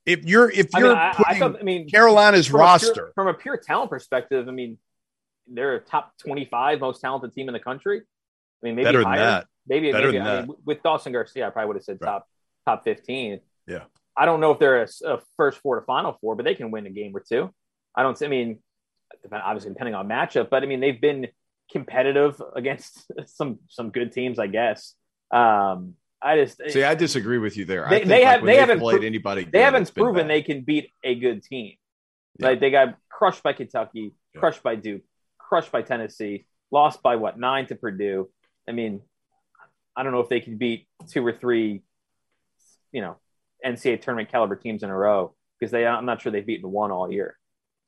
If you're if you're mean, I, I, putting thought, I mean, Carolina's from a pure- roster, from a pure talent perspective, I mean, they're a top twenty-five most talented team in the country. I mean, maybe better than higher. that. Maybe, Better maybe than I mean, with Dawson Garcia, I probably would have said Right. top top fifteen. Yeah. I don't know if they're a, a first four to final four, but they can win a game or two. I don't. I mean, depend- obviously depending on matchup, but I mean they've been competitive against [laughs] some some good teams, I guess. Um, I just See, I disagree with you there. I They- think, they like, have- they haven't played pro- anybody. they haven't proven they can beat a good team. Yeah. Like they got crushed by Kentucky, Yeah. crushed by Duke, crushed by Tennessee, lost by what nine to Purdue. I mean, I don't know if they can beat two or three, you know, NCAA tournament caliber teams in a row because they. I'm not sure they've beaten one all year.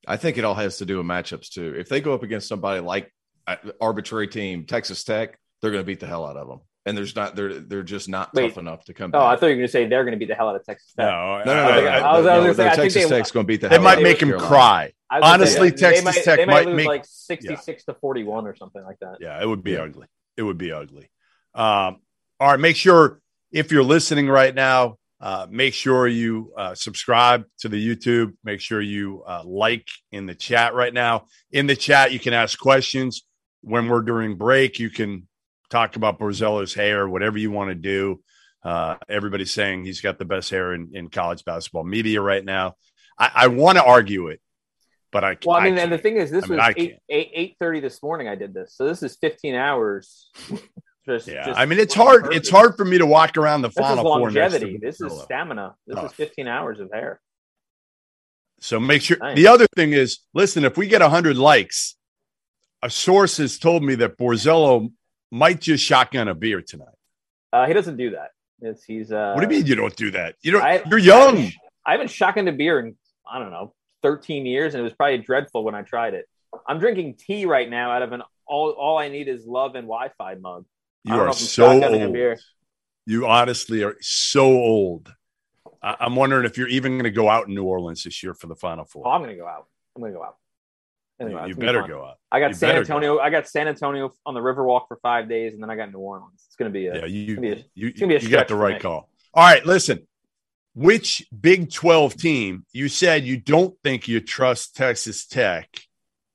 I think it all has to do with matchups too. If they go up against somebody like uh, arbitrary team Texas Tech, they're going to beat the hell out of them. And there's not they're they're just not Wait. tough enough to come Oh, I thought you were going to say they're going to beat the hell out of Texas Tech. no, no, no, no. I was- no, I was- no, I was gonna no, say, I Texas they- Tech's going to beat the they hell might of make him Carolina. cry. I was gonna Honestly, they- Texas they might, Tech they might might lose make- like 66 to 41 or something like that. Yeah, it would be Yeah. ugly. It would be ugly. Um, all right, make sure if you're listening right now, uh, make sure you uh, subscribe to the YouTube. Make sure you uh, like in the chat right now. In the chat, you can ask questions. When we're during break, you can talk about Borzello's hair, whatever you want to do. Uh, everybody's saying he's got the best hair in, in college basketball media right now. I, I want to argue it, but I can't. Well, I mean, and the thing is, this I was I eight, eight eight thirty this morning. I did this, so this is fifteen hours. [laughs] Just, Yeah, just I mean, it's hard. purpose. It's hard for me to walk around the This final four next to longevity. This is stamina. This is fifteen hours of hair. So make sure. Nice. The other thing is, listen, if we get 100 likes, a source has told me that Borzello might just shotgun a beer tonight. Uh, he doesn't do that. It's, he's. Uh, What do you mean you don't do that? You don't. I- you're I young. haven't, I haven't shotgunned a beer in I don't know 13 years, and it was probably dreadful when I tried it. I'm drinking tea right now out of an all. All I need is love and Wi-Fi mug. You are so old. You honestly are so old. I- I'm wondering if you're even going to go out in New Orleans this year for the Final Oh, Four. I'm gonna go out. I'm gonna go out. I'm go out. you be better go out. I got You San better go. Antonio. I got San Antonio on the Riverwalk for five days, and then I got New Orleans. It's gonna be a. Yeah, you be a- you, gonna be a you got the right call. All right, listen. Which Big 12 team you said you don't think you trust Texas Tech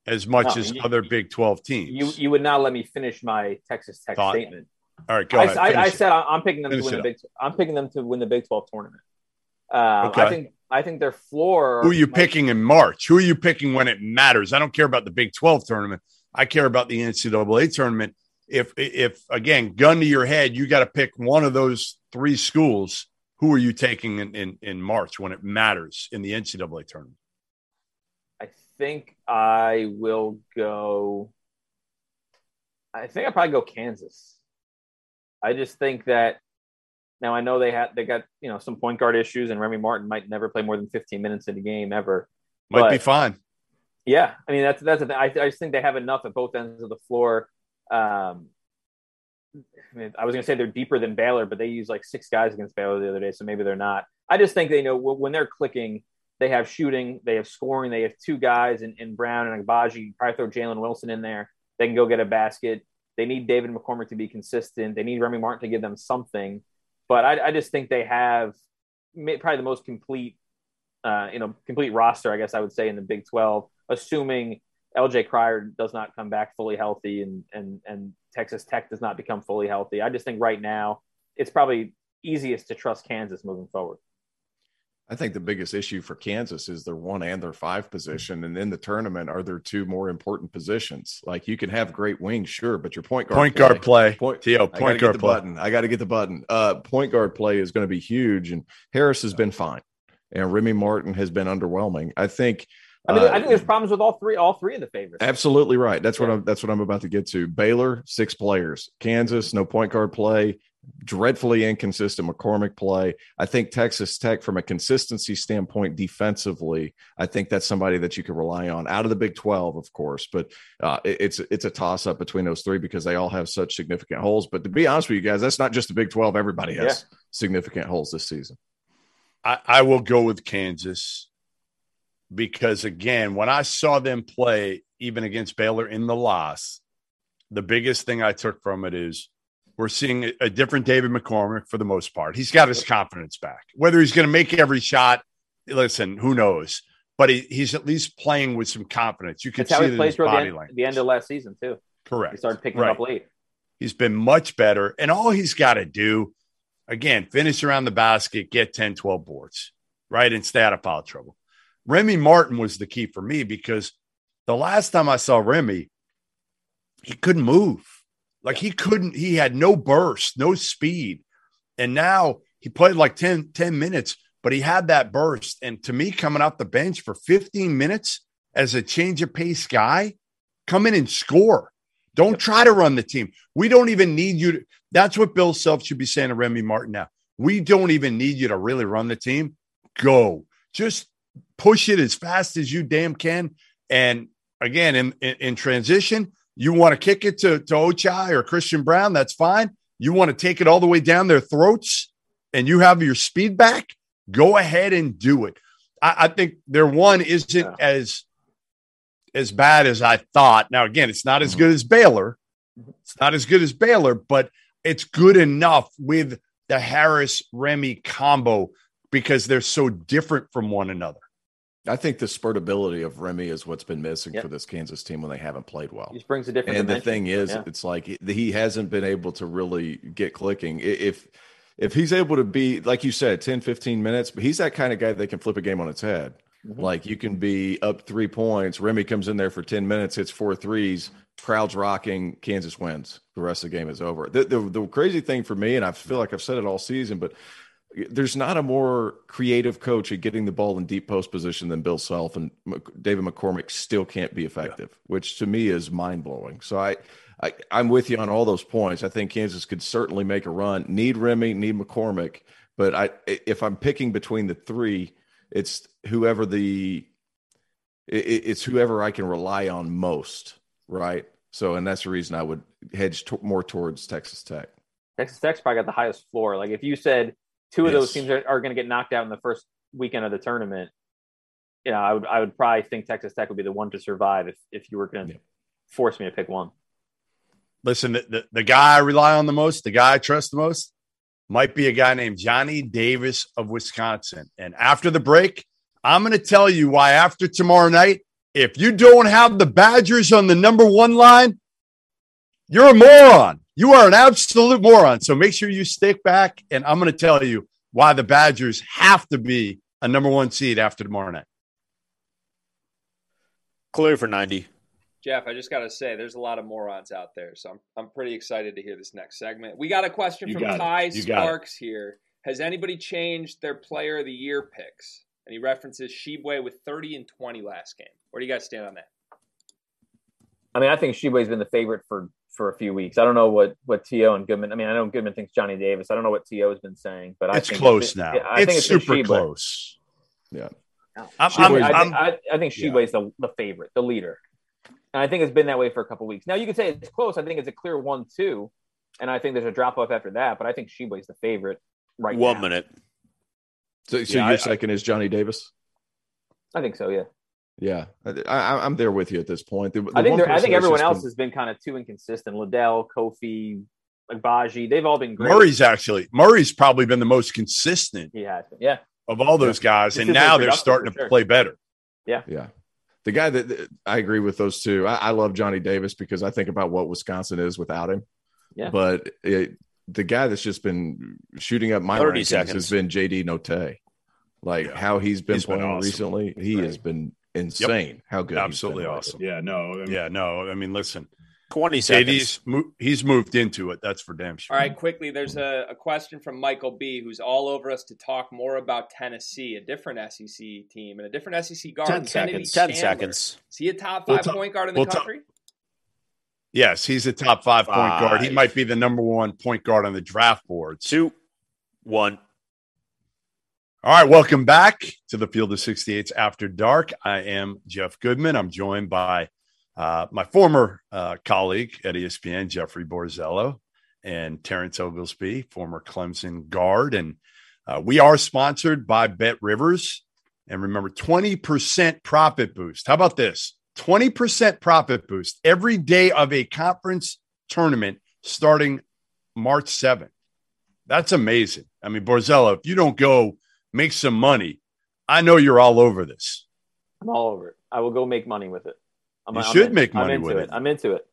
as much No, as you- other Big 12 teams? You you would not let me finish my Texas Tech Thought. statement. All right, go I, ahead. I, I said I'm picking them Finish to win the Big. I'm picking them to win the Big 12 tournament. Um, Okay. I think I think their floor. Who are you might- picking in March? Who are you picking when it matters? I don't care about the Big 12 tournament. I care about the NCAA tournament. If if again, gun to your head, you got to pick one of those three schools. Who are you taking in, in, in March when it matters in the NCAA tournament? I think I will go. I think I'll probably go Kansas. I just think that now I know they had they got you know some point guard issues and Remy Martin might never play more than 15 minutes in a game ever. Might But- be fine. Yeah, I mean that's that's the thing. I, I just think they have enough at both ends of the floor. Um, I, mean, I was going to say they're deeper than Baylor, but they used like six guys against Baylor the other day, so maybe they're not. I just think they know when they're clicking, they have shooting, they have scoring, they have two guys in, in Braun and Agbaji. Probably throw Jalen Wilson in there. They can go get a basket. They need David McCormick to be consistent. They need Remy Martin to give them something. But I, I just think they have probably the most complete, uh, you know, complete roster, I guess I would say, in the Big 12, assuming LJ Cryer does not come back fully healthy and and and Texas Tech does not become fully healthy. I just think right now it's probably easiest to trust Kansas moving forward. I think the biggest issue for Kansas is their one and their five position. And in the tournament, are there two more important positions? Like you can have great wings, sure, but your point guard Point guard play. Point, gotta Point get guard the play. button. I got to get the button. Uh, point guard play is going to be huge, and Harris has been fine, and Remy Martin has been underwhelming. I think. I mean, uh, I think there's problems with all three, all three of the favorites. Absolutely right. That's what I'm. That's what I'm about to get to. Baylor, six players. Kansas, no point guard play. Dreadfully inconsistent McCormick play. I think Texas Tech, from a consistency standpoint, defensively, I think that's somebody that you can rely on out of the Big Twelve, of course. But uh, it- it's it's a toss up between those three because they all have such significant holes. But to be honest with you guys, that's not just the Big Twelve. Everybody has significant holes this season. I, I will go with Kansas because again, when I saw them play, even against Baylor in the loss, the biggest thing I took from it is we're seeing a, different David McCormick for the most part. He's got his confidence back. Whether he's going to make every shot, listen, who knows? But he, he's at least playing with some confidence. You can That's how see he it in played the body end, language. the end of last season too. Correct. He started picking Right. up late. He's been much better. And all he's got to do, again, finish around the basket, get 10, 12 boards, right? And stay out of foul trouble. Remy Martin was the key for me because the last time I saw Remy, he couldn't move. Like he couldn't, he had no burst, no speed. And now he played like 10, 10 minutes, but he had that burst. And to me, coming off the bench for 15 minutes as a change of pace guy, come in and score. Don't try to run the team. We don't even need you to. That's what Bill Self should be saying to Remy Martin now. We don't even need you to really run the team. Go. Just push it as fast as you damn can. And again, in, in, in transition, you want to kick it to, to Ochai or Christian Braun, that's fine. You want to take it all the way down their throats and you have your speed back, go ahead and do it. I, I think their one isn't Yeah. as as bad as I thought. Now, again, it's not as mm-hmm. good as Baylor. It's not as good as Baylor, but it's good enough with the Harris Remy combo because they're so different from one another. I think the spurtability of Remy is what's been missing Yep. for this Kansas team when they haven't played well. He brings a different. and the thing is Yeah. it's like he- hasn't been able to really get clicking if if he's able to be like you said 10 15 minutes but he's that kind of guy that can flip a game on its head Mhm. like you can be up three points remy comes in there for 10 minutes hits four threes crowds rocking kansas wins the rest of the game is over the, the, the crazy thing for me and i feel like i've said it all season but there's not a more creative coach at getting the ball in deep post position than Bill Self, and David McCormick still can't be effective, yeah. which to me is mind blowing. So I, I, I'm with you on all those points. I think Kansas could certainly make a run. Need Remy, need McCormick, but I, if I'm picking between the three, it's whoever the, it's whoever I can rely on most, right? So, and that's the reason I would hedge to, more towards Texas Tech. Texas Tech's probably got the highest floor. Like if you said two of yes. those teams are, are going to get knocked out in the first weekend of the tournament, you know, I would I would probably think Texas Tech would be the one to survive if if you were going to yeah. force me to pick one. Listen, the, the, the guy I rely on the most, the guy I trust the most, might be a guy named Johnny Davis of Wisconsin. And after the break, I'm going to tell you why after tomorrow night, if you don't have the Badgers on the number one line, you're a moron. You are an absolute moron. So make sure you stick back, and I'm going to tell you why the Badgers have to be a number one seed after tomorrow night. Clear for 90. Jeff, I just got to say, there's a lot of morons out there. So I'm, I'm pretty excited to hear this next segment. We got a question you from Ty Sparks here. Has anybody changed their player of the year picks? And he references Tshiebwe with 30 and 20 last game. Where do you guys stand on that? I mean, I think Tshiebwe's been the favorite for for a few weeks. I don't know what what To and Goodman. I mean, I know Goodman thinks Johnny Davis. I don't know what To has been saying, but it's I think close it's, now. Yeah, I it's think it's super close. Yeah, I'm, I'm, I, think, I, I think yeah. is the, the favorite, the leader, and I think it's been that way for a couple weeks. Now you could say it's close. I think it's a clear one-two, and I think there's a drop off after that. But I think is the favorite right One now. minute. So, so yeah, your second is Johnny Davis. I think so. Yeah. Yeah, I, am there with you at this point. The, the I think I think everyone else been... has been kind of too inconsistent. Liddell, Kofi, Agbaji, they've all been great. Murray's actually Murray's probably been the most consistent. He has been, yeah, of all those guys, and now they're starting to play better. Yeah, yeah. The guy that, that I agree with those two. I, I, love Johnny Davis because I think about what Wisconsin is without him. Yeah, but it, the guy that's just been shooting up my rankings seconds. has been JD Notae. Like yeah. how he's been he's playing been awesome. recently, he right. has been insane yep. how good absolutely awesome. Yeah no I mean, yeah no i mean listen 20 seconds. he's he's moved into it that's for damn sure. All right quickly there's a, a, question from michael b who's all over us to talk more about tennessee a different sec team and a different sec guard 10 seconds. 10 seconds. Is he a top 5 we'll point guard in the we'll country? Yes he's a top five, five point guard. He might be the number one point guard on the draft board two one all right, welcome back to the Field of 68s After Dark. I am Jeff Goodman. I'm joined by uh, my former uh, colleague at ESPN, Jeffrey Borzello, and Terrence Oglesby, former Clemson guard. And uh, we are sponsored by Bet Rivers. And remember, 20% profit boost. How about this? 20% profit boost every day of a conference tournament starting March 7th. That's amazing. I mean, Borzello, if you don't go – make some money. I know you're all over this. I'm all over it. I will go make money with it. I'm, you I'm should in, make money with it. it. I'm into it.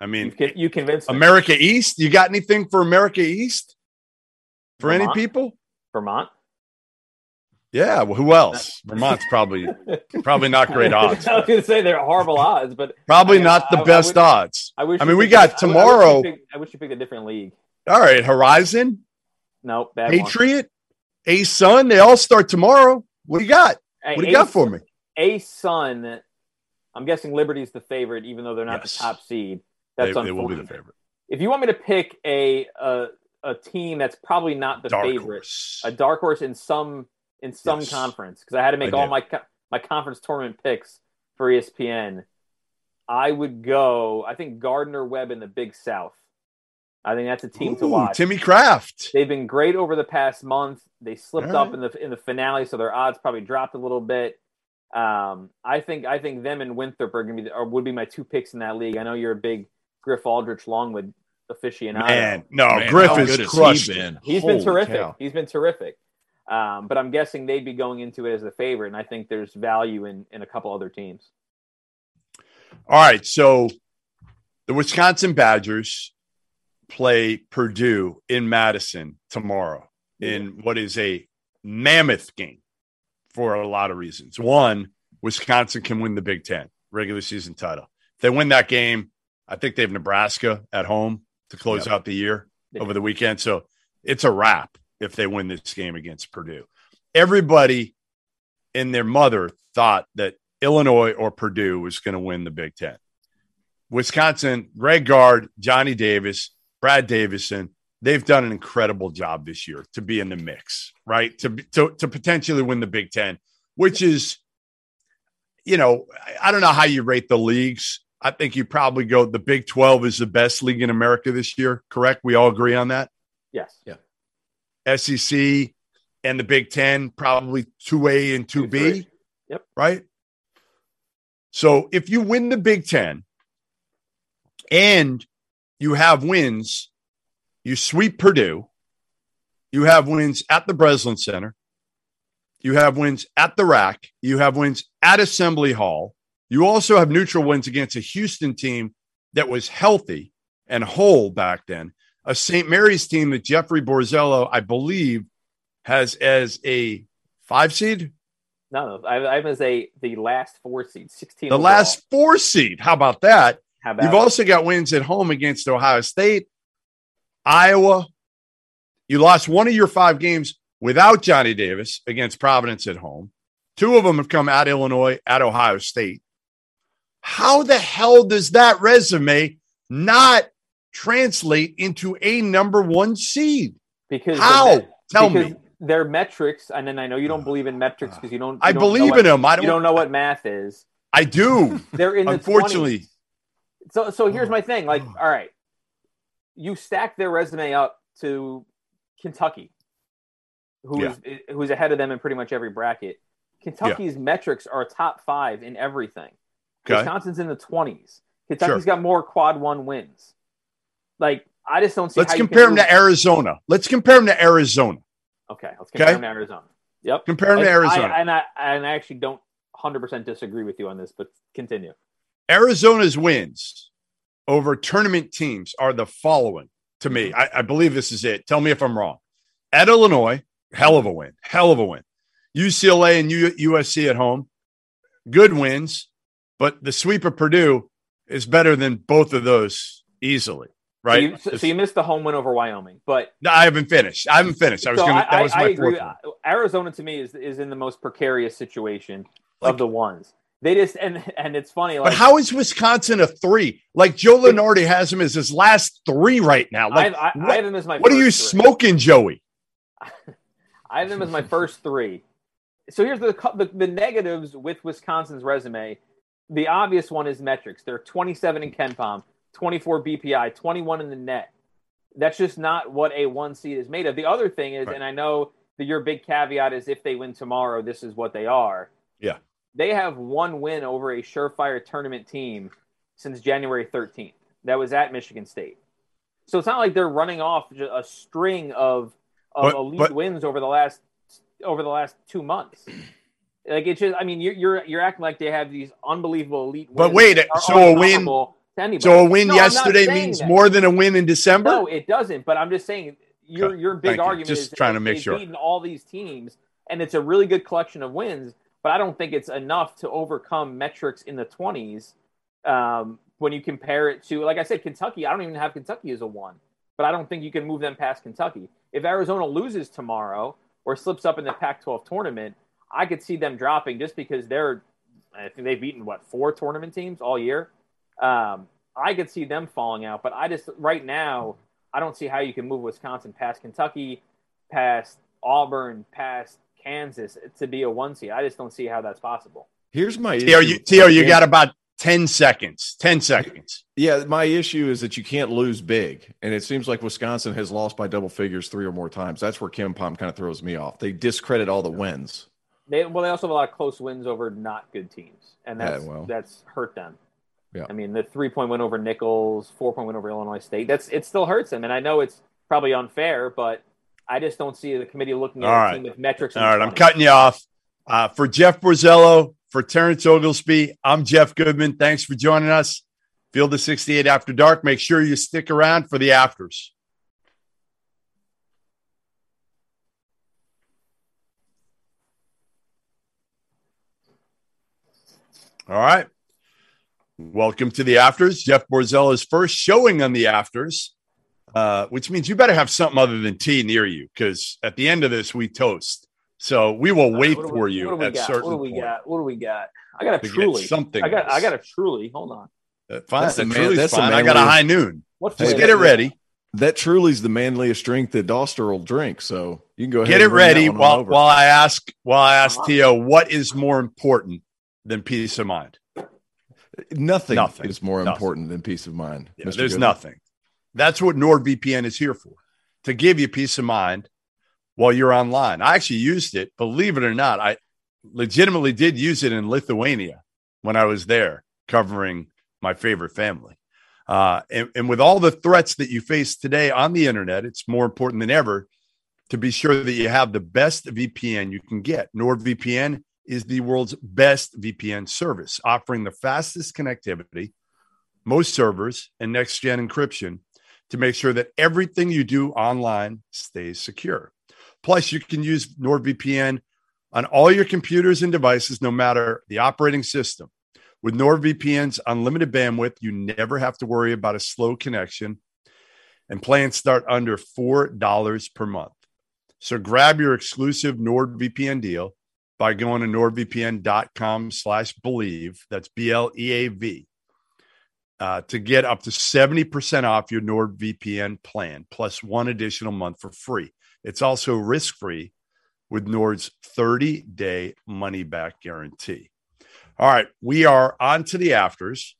I mean, you, you convinced me. America East. You got anything for America East? For Vermont? any people? Vermont. Yeah. Well, who else? Vermont's probably [laughs] probably not great odds. I was going to say they're horrible odds, but probably I, not the I, best I wish, odds. I wish. I mean, we got tomorrow. I wish, you picked a different league. All right, Horizon. No, bad Patriot. One. A Sun, they all start tomorrow. What do you got? What do you got for me? A Sun, I'm guessing Liberty's the favorite, even though they're not yes. the top seed. That's they, they will be the favorite. If you want me to pick a a, a team that's probably not the dark favorite, horse. a dark horse in some in some yes. conference, because I had to make all my my conference tournament picks for ESPN. I would go. I think Gardner Webb in the Big South. I think that's a team Ooh, to watch. Timmy Craft. They've been great over the past month. They slipped right. up in the in the finale, so their odds probably dropped a little bit. Um, I think I think them and Winthrop are gonna be or would be my two picks in that league. I know you're a big Griff Aldrich Longwood aficionado. Man, no, Man, Griff is crushed. He been? He's Holy been terrific. Cow. He's been terrific. Um, but I'm guessing they'd be going into it as the favorite, and I think there's value in in a couple other teams. All right, so the Wisconsin Badgers play Purdue in Madison tomorrow in what is a mammoth game for a lot of reasons. One, Wisconsin can win the Big Ten regular season title. If they win that game, I think they have Nebraska at home to close yep. out the year over the weekend. So it's a wrap. if they win this game against Purdue. Everybody and their mother thought that Illinois or Purdue was going to win the Big Ten. Wisconsin, Greg Gard, Johnny Davis, Brad Davison, they've done an incredible job this year to be in the mix, right? To, to, to potentially win the Big Ten, which is, you know, I don't know how you rate the leagues. I think you probably go the Big 12 is the best league in America this year, correct? We all agree on that? Yes. Yeah. SEC and the Big Ten, probably 2A and 2B. Yep. Right. So if you win the Big Ten and you have wins, you sweep Purdue, you have wins at the Breslin Center, you have wins at the rack, you have wins at Assembly Hall, you also have neutral wins against a Houston team that was healthy and whole back then, a St. Mary's team that Jeffrey Borzello, I believe, has as a five seed, No, no. I, I was a the last four seed, sixteen. the overall. last four seed. How about that? How about You've also got wins at home against Ohio State, Iowa. You lost one of your five games without Johnny Davis against Providence at home. Two of them have come at Illinois, at Ohio State. How the hell does that resume not translate into a number one seed? because How? met- Tell because me. their metrics, and then I know you don't believe in metrics uh, because you don't. you I don't know believe what- in them. I don't. You don't know what math is. I do. They're in the Unfortunately. 20s. So so here's oh. my thing. Oh. Like, all right, you stack their resume up to Kentucky, who's who's ahead of them in pretty much every bracket. Kentucky's metrics are top five in everything. Okay. Wisconsin's in the twenties. Kentucky's Sure. got more quad one wins. Like, I just don't see. Let's how you compare them to Arizona. Let's compare them to Arizona. Okay, let's compare Okay. them to Arizona. Yep. Compare them to Arizona. I, and I and I actually don't 100% disagree with you on this, but continue. Arizona's wins over tournament teams are the following to Mm-hmm. me. I, I believe this is it. Tell me if I'm wrong. At Illinois, hell of a win, hell of a win. UCLA and U- USC at home, good wins, but the sweep of Purdue is better than both of those easily, right? So you, so, you missed the home win over Wyoming, but No, I haven't finished. I haven't finished. I was so going to, that I, was I my agree. fourth one. Arizona to me is is in the most precarious situation Like- of the ones. They just and and it's funny. Like But how is Wisconsin a three? Like Joe Lunardi has him as his last three right now. Like, I, I, what, I have them as my. what are you three. smoking, Joey? [laughs] I have them as my first three. So here's the, the the negatives with Wisconsin's resume. The obvious one is metrics. They're 27 in KenPom, 24 BPI, 21 in the net. That's just not what a one seed is made of. The other thing is, Right. and I know that your big caveat is if they win tomorrow, this is what they are. Yeah. They have one win over a surefire tournament team since January 13th. That was at Michigan State. So it's not like they're running off a string of of But- elite but- wins over the last over the last two months. Like it's just, I mean, you're you're, you're acting like they have these unbelievable elite. Wins But wait, so a win-. So a win No, yesterday means that. more than a win in December? No, it doesn't. But I'm just saying your your big Thank you. argument Just is trying to make sure. beaten all these teams, and it's a really good collection of wins. But I don't think it's enough to overcome metrics in the 20s um, when you compare it to, like I said, Kentucky. I don't even have Kentucky as a one, but I don't think you can move them past Kentucky. If Arizona loses tomorrow or slips up in the Pac-12 tournament, I could see them dropping just because they're. I think they've beaten what four tournament teams all year. Um, I could see them falling out, but I just right now I don't see how you can move Wisconsin past Kentucky, past Auburn, past Kansas to be a one seed. I just don't see how that's possible. Here's my Tio, issue. you, Tio, you got about 10 seconds. 10 seconds. Yeah, my issue is that you can't lose big, and it seems like Wisconsin has lost by double figures three or more times. That's where KenPom kind of throws me off. They discredit all the wins. They well, they also have a lot of close wins over not good teams, and that's Yeah, well. that's hurt them. Yeah. I mean the three point win over Nicholls, four point win over Illinois State. That's it still hurts them, and I know it's probably unfair, but I just don't see the committee looking at All a team with metrics. All right, All the right, I'm cutting you off. Uh, for Jeff Borzello, for Terrence Oglesby, I'm Jeff Goodman. Thanks for joining us. Field of 68 After Dark. Make sure you stick around for the afters. All right. Welcome to the afters. Jeff Borzello's first showing on the afters. Uh, which means you better have something other than tea near you because at the end of this, we toast. So we will wait What do for we- you What do we at got? certain What do we point got? What do we got? I got a truly. something. I got. I got a truly. Hold on. Uh, fine. That's a man- that's a fine. I got a high noon. What Just get it ready. That truly's the manliest drink that Doster will drink. So you can go ahead Get it and bring that ready while while I ask while I ask Uh-huh. Tio what is more important than peace of mind. nothing, Nothing. is more Nothing. important than peace of mind. Yeah, there's Goodman. nothing. That's what NordVPN is here for to give you peace of mind while you're online. I actually used it, believe it or not. I legitimately did use it in Lithuania when I was there covering my favorite family. Uh, and, and with all the threats that you face today on the internet, it's more important than ever to be sure that you have the best VPN you can get. NordVPN is the world's best VPN service, offering the fastest connectivity, most servers, and next gen encryption to make sure that everything you do online stays secure. Plus, you can use NordVPN on all your computers and devices, no matter the operating system. With NordVPN's unlimited bandwidth, you never have to worry about a slow connection, and plans start under $4 per month. So grab your exclusive NordVPN deal by going to nordvpn.com slash believe. That's B-L-E-A-V. Uh, to get up to 70% off your NordVPN plan, plus one additional month for free. It's also risk-free with Nord's 30-day money-back guarantee. All right, we are on to the afters.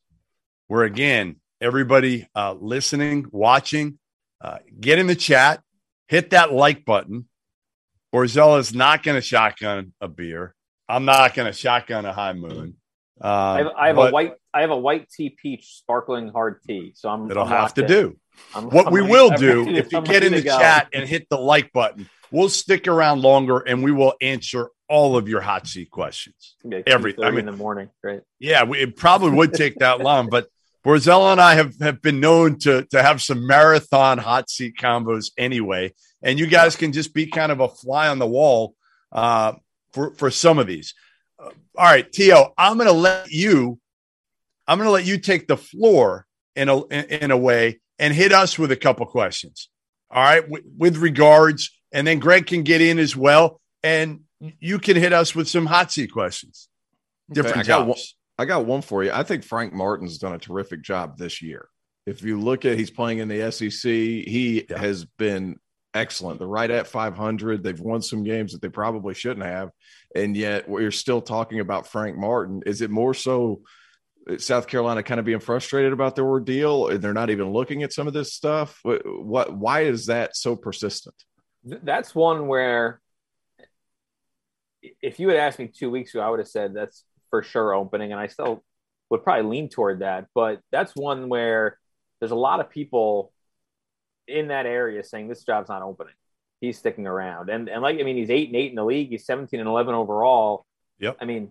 Where again, everybody uh, listening, watching, uh, get in the chat, hit that like button. Borzello's not going to shotgun a beer. I'm not going to shotgun a High Noon. Um, I have, I have but a white. I have a white tea peach sparkling hard tea. So I'm. It'll I'm have to in. do. I'm- what I'm we will do if you get in the go. chat and hit the like button, we'll stick around longer and we will answer all of your hot seat questions. Yeah, every- I mean- in the morning, right? Yeah, we, it probably would take that [laughs] long, but Borzello and I have, have been known to to have some marathon hot seat combos anyway, and you guys can just be kind of a fly on the wall uh, for for some of these. Uh, all right, Tio, I'm going to let you. I'm going to let you take the floor in a in, a way and hit us with a couple questions. All right, with, with regards, and then Greg can get in as well, and you can hit us with some hot seat questions. Different I got one- I got one for you. I think Frank Martin's done a terrific job this year. If you look at he's playing in the SEC, he Yeah. has been excellent. They're right at 500. They've won some games that they probably shouldn't have, and yet we're still talking about Frank Martin. Is it more so South Carolina kind of being frustrated about their ordeal, and they're not even looking at some of this stuff? What? what why is that so persistent? That's one where, if you had asked me two weeks ago, I would have said that's for sure opening, and I still would probably lean toward that. But that's one where there's a lot of people in that area saying this job's not opening. He's sticking around, and and like I mean, he's eight and eight in the league. He's seventeen and eleven overall. Yep. I mean,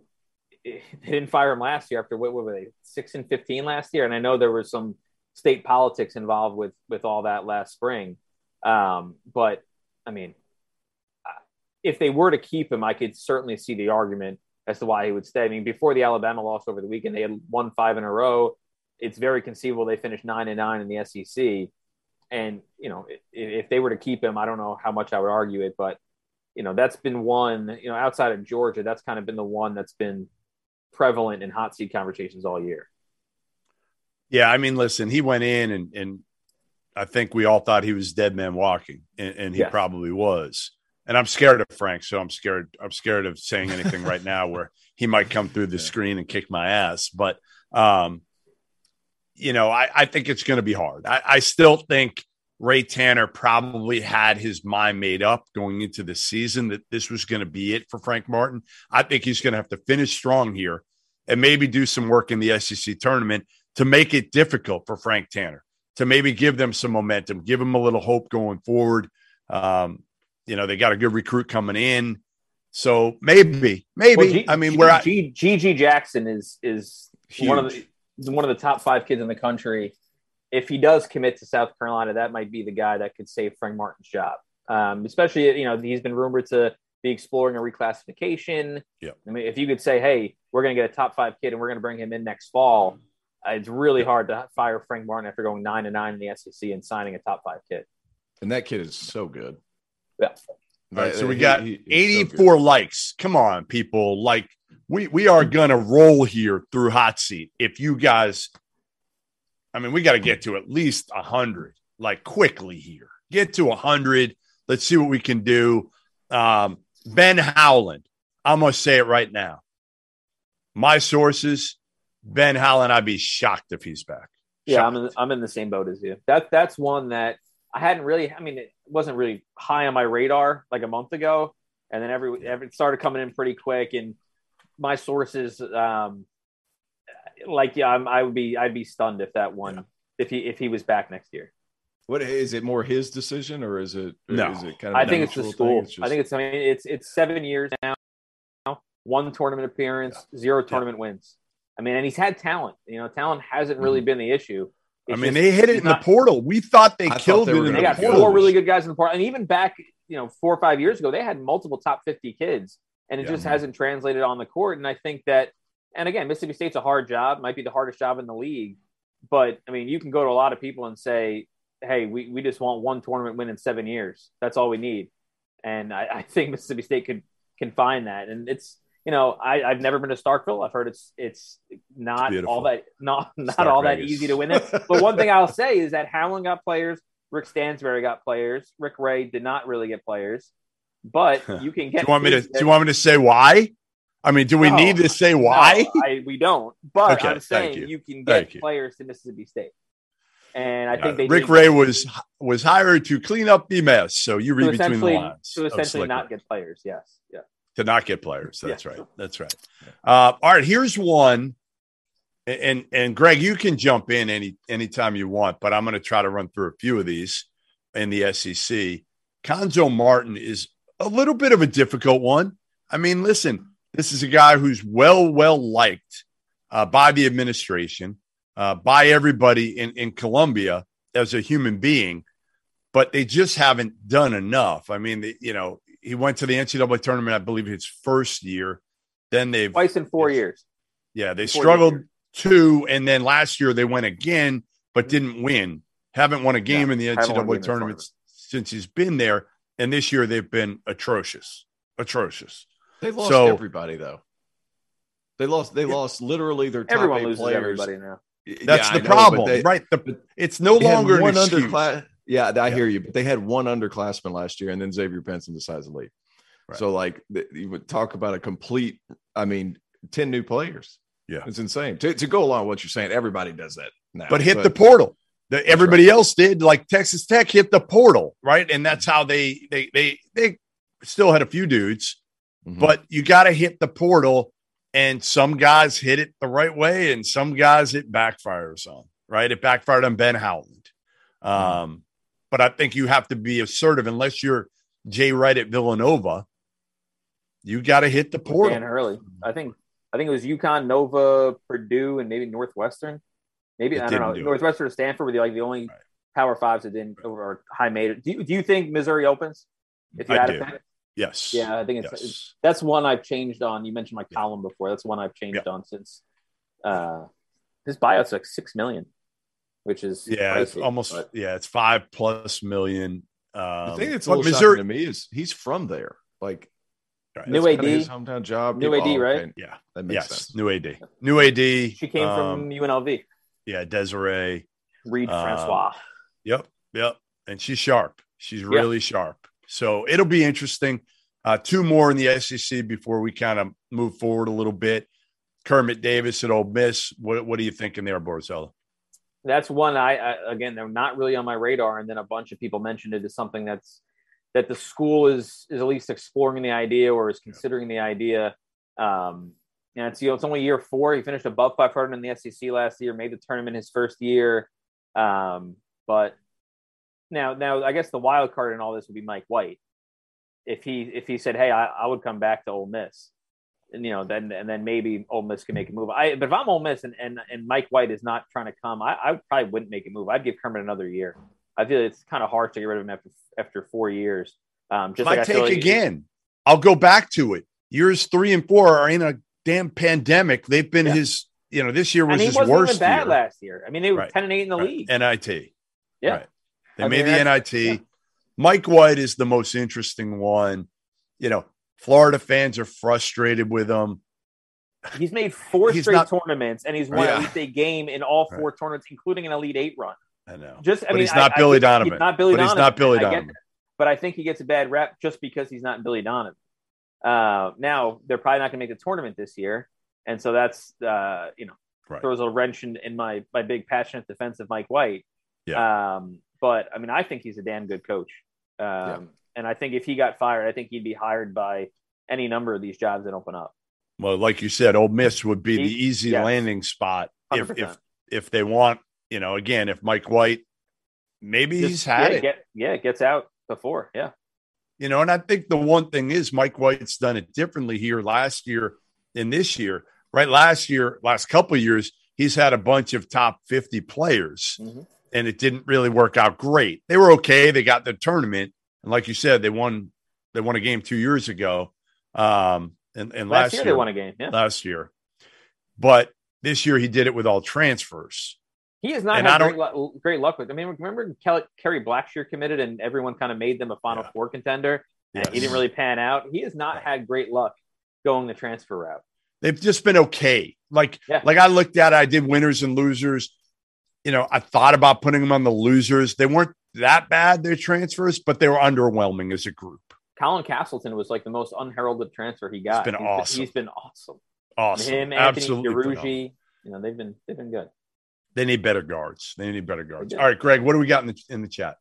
[laughs] they didn't fire him last year after what, what were they six and fifteen last year? And I know there was some state politics involved with with all that last spring. Um, but I mean, if they were to keep him, I could certainly see the argument as to why he would stay. I mean, before the Alabama loss over the weekend, they had won five in a row. It's very conceivable they finished nine and nine in the SEC. And you know, if, if they were to keep him, I don't know how much I would argue it, but you know, that's been one. You know, outside of Georgia, that's kind of been the one that's been prevalent in hot seat conversations all year. Yeah, I mean, listen, he went in and and I think we all thought he was dead man walking, and, and he Yes. probably was. And I'm scared of Frank, so I'm scared. I'm scared of saying anything right now where he might come through the screen and kick my ass. But um, you know, I, I think it's going to be hard. I, I still think Ray Tanner probably had his mind made up going into the season that this was going to be it for Frank Martin. I think he's going to have to finish strong here and maybe do some work in the SEC tournament to make it difficult for Frank Tanner to maybe give them some momentum, give them a little hope going forward. Um, you know, they got a good recruit coming in. So maybe, maybe. Well, G- I mean, G- where I, G- GG Jackson is is one of the is one of the top five kids in the country. If he does commit to South Carolina, that might be the guy that could save Frank Martin's job. Um, especially, you know, he's been rumored to be exploring a reclassification. Yep. I mean, if you could say, "Hey, we're going to get a top five kid and we're going to bring him in next fall," it's really hard to fire Frank Martin after going nine to nine in the SEC and signing a top five kid. And that kid is so good. Yeah. All right, so we He- got he- he's so 84 likes. Come on, people. Like we we are gonna roll here through hot seat. If you guys, I mean, we got to get to at least a hundred, like quickly here. Get to a hundred. Let's see what we can do. Um, ben Howland. I'm gonna say it right now. My sources, Ben Howland. I'd be shocked if he's back. Yeah, I'm in, I'm in the same boat as you. That that's one that I hadn't really. I mean, it wasn't really high on my radar like a month ago, and then every, every it started coming in pretty quick. And my sources, um, like yeah, I'm, I would be I'd be stunned if that one if he if he was back next year. What is it more his decision or is it No. is it kind of I a think it's the natural school. thing? I think it's I mean it's it's seven years now, one tournament appearance, zero tournament wins. I mean, and he's had talent. You know, talent hasn't really mm-hmm. been the issue. I mean, just- they hit it he's in the portal. We thought they I thought killed they it were in They got portal. four really good guys in the portal, and even back, you know, four or five years ago, they had multiple top fifty kids, and it Yeah. just hasn't translated on the court. And I think that, and again, Mississippi State's a hard job, might be the hardest job in the league, but I mean, you can go to a lot of people and say, "Hey, we, we just want one tournament win in seven years. That's all we need," and I, I think Mississippi State could can find that, and it's. You know, I, I've never been to Starkville. I've heard it's it's not beautiful. all that not not Stark all that easy to win it. But one thing I'll say is that Howland got players, Rick Stansbury got players. Rick Ray did not really get players, but [laughs] you can get. Do you want me to? Do you want me to say why? I mean, do we No. need to say why? No, I, we don't. But Okay, I'm saying you. you. can get you. players to Mississippi State, and I Uh, think they Rick Ray was was hired to clean up the mess. So you read between the lines. to essentially not get players. Yes, yeah. to not get players. That's Yeah. right. That's right. Uh, all right. Here's one, and and Greg, you can jump in any anytime you want, but I'm going to try to run through a few of these in the SEC. Cuonzo Martin is a little bit of a difficult one. I mean, listen, this is a guy who's well well liked uh, by the administration, uh, by everybody in in Columbia as a human being, but they just haven't done enough. I mean, the, you know, he went to the NCAA tournament, I believe, his first year. Then they've Twice in four years. yeah, they Four struggled years. two, and then last year they went again, but didn't win. Haven't won a game Yeah, in the haven't won a game NCAA tournament since he's been there, and this year they've been atrocious, atrocious. They lost So- everybody though. They lost. They lost literally their top Everyone eight loses players. everybody now. That's Yeah, the know, problem, they- right? The, it's no longer one excuse. underclass. Yeah, I Yeah. hear you, but they had one underclassman last year, and then Xavier Pinson decides to leave. Right. So, like, you would talk about a complete. I mean, ten new players. Yeah. it's insane. To, to go along with what you're saying, everybody does that now. but hit the portal. The, everybody else did, like Texas Tech hit the portal, right? And that's mm-hmm. how they they they they still had a few dudes, Mhm. but you got to hit the portal. And some guys hit it the right way, and some guys it backfires on. Right, it backfired on Ben Howland. Um, but I think you have to be assertive unless you're Jay Wright at Villanova. You got to hit the portal. Dan portal. Hurley. I think I think it was UConn, Nova, Purdue, and maybe Northwestern. Maybe It I don't know. didn't do it. Northwestern or Stanford were the like the only Right. Power Fives that didn't or high made it. Do you, do you think Missouri opens? If you I had do. to pick? Yes. Yeah, I think it's, Yes. it's that's one I've changed on. You mentioned my column before. That's one I've changed Yeah. on since uh his buyout's like six million, which is Yeah, it's almost but- yeah, it's five plus million. Um, the thing that's a little Missouri, to me is he's from there. Like, Right. New AD. his hometown job. New People- AD, oh, right? okay, yeah, That makes yes, sense. new AD, new AD. She came um, from UNLV. yeah, Desiree. Reed uh, Francois. Yep, yep, and she's sharp. She's really sharp. So it'll be interesting. Uh, two more in the SEC before we kind of move forward a little bit. Kermit Davis at Ole Miss. What what are you thinking there, Borzello? that's one I, I again they're not really on my radar and then a bunch of people mentioned it as something that's that the school is is at least exploring the idea or is considering the idea um and it's you know it's only year four he finished above 500 in the sec last year made the tournament his first year um but now now i guess the wild card in all this would be mike white if he if he said hey i, I would come back to Ole miss and you know, then and then maybe Ole Miss can make a move. I but if I'm Ole Miss and and, and Mike White is not trying to come, I, I probably wouldn't make a move. I'd give Kermit another year. I feel it's kind of hard to get rid of him after after four years. Um, just My like I take like- again. I'll go back to it. Years three and four are in a damn pandemic. They've been Yeah. his you know, this year was and he his worst even bad year. last year. I mean, they were Right. ten and eight in the Right. league. NIT. Yeah. Right. They I made mean, the NIT. Mike White is the most interesting one. You know, Florida fans are frustrated with him. He's made four He's straight not- tournaments, and he's won Yeah. at least a game in all four tournaments, including an Elite Eight run. I know. Just, I but mean, he's not I- I Billy get- Donovan. He's not Billy but Donovan. he's not Billy I Donovan. But I think he gets a bad rep just because he's not Billy Donovan. Uh, now they're probably not going to make the tournament this year, and so that's uh, you know Right. throws a wrench in, in my my big passionate defense of Mike White. Yeah. Um, but I mean, I think he's a damn good coach. Um, and I think if he got fired, I think he'd be hired by any number of these jobs that open up. Well, like you said, Ole Miss would be the easy yes. landing spot if 100%. if if they want. You know, again, if Mike White, maybe Just- he's had yeah, it. Get, yeah, it gets out before. Yeah. You know, and I think the one thing is Mike White's done it differently here last year and this year. Right, last year, last couple of years, he's had a bunch of top fifty players, Mhm. And it didn't really work out great. They were okay; they got the tournament, and like you said, they won. They won a game two years ago, um, and, and Last, last, year, they won a game. Yeah. last year. But this year he did it with all transfers. He has not And had great, lu- great luck with. I mean, remember Kelly, Kerry Blackshear committed, and everyone kind of made them a Final Yeah. Four contender, and he didn't really pan out. He has not had great luck going the transfer route. They've just been okay. Like Yeah. like I looked at it, I did winners and losers. You know, I thought about putting them on the losers. They weren't that bad, their transfers, but they were underwhelming as a group. Colin Castleton was like the most unheralded transfer he got. been He's awesome. he's been awesome. Awesome. Him, Anthony Absolutely. phenomenal. You know, they've been they've been good. They need better guards. They need better guards. All right, Greg, what do we got in the in the chat?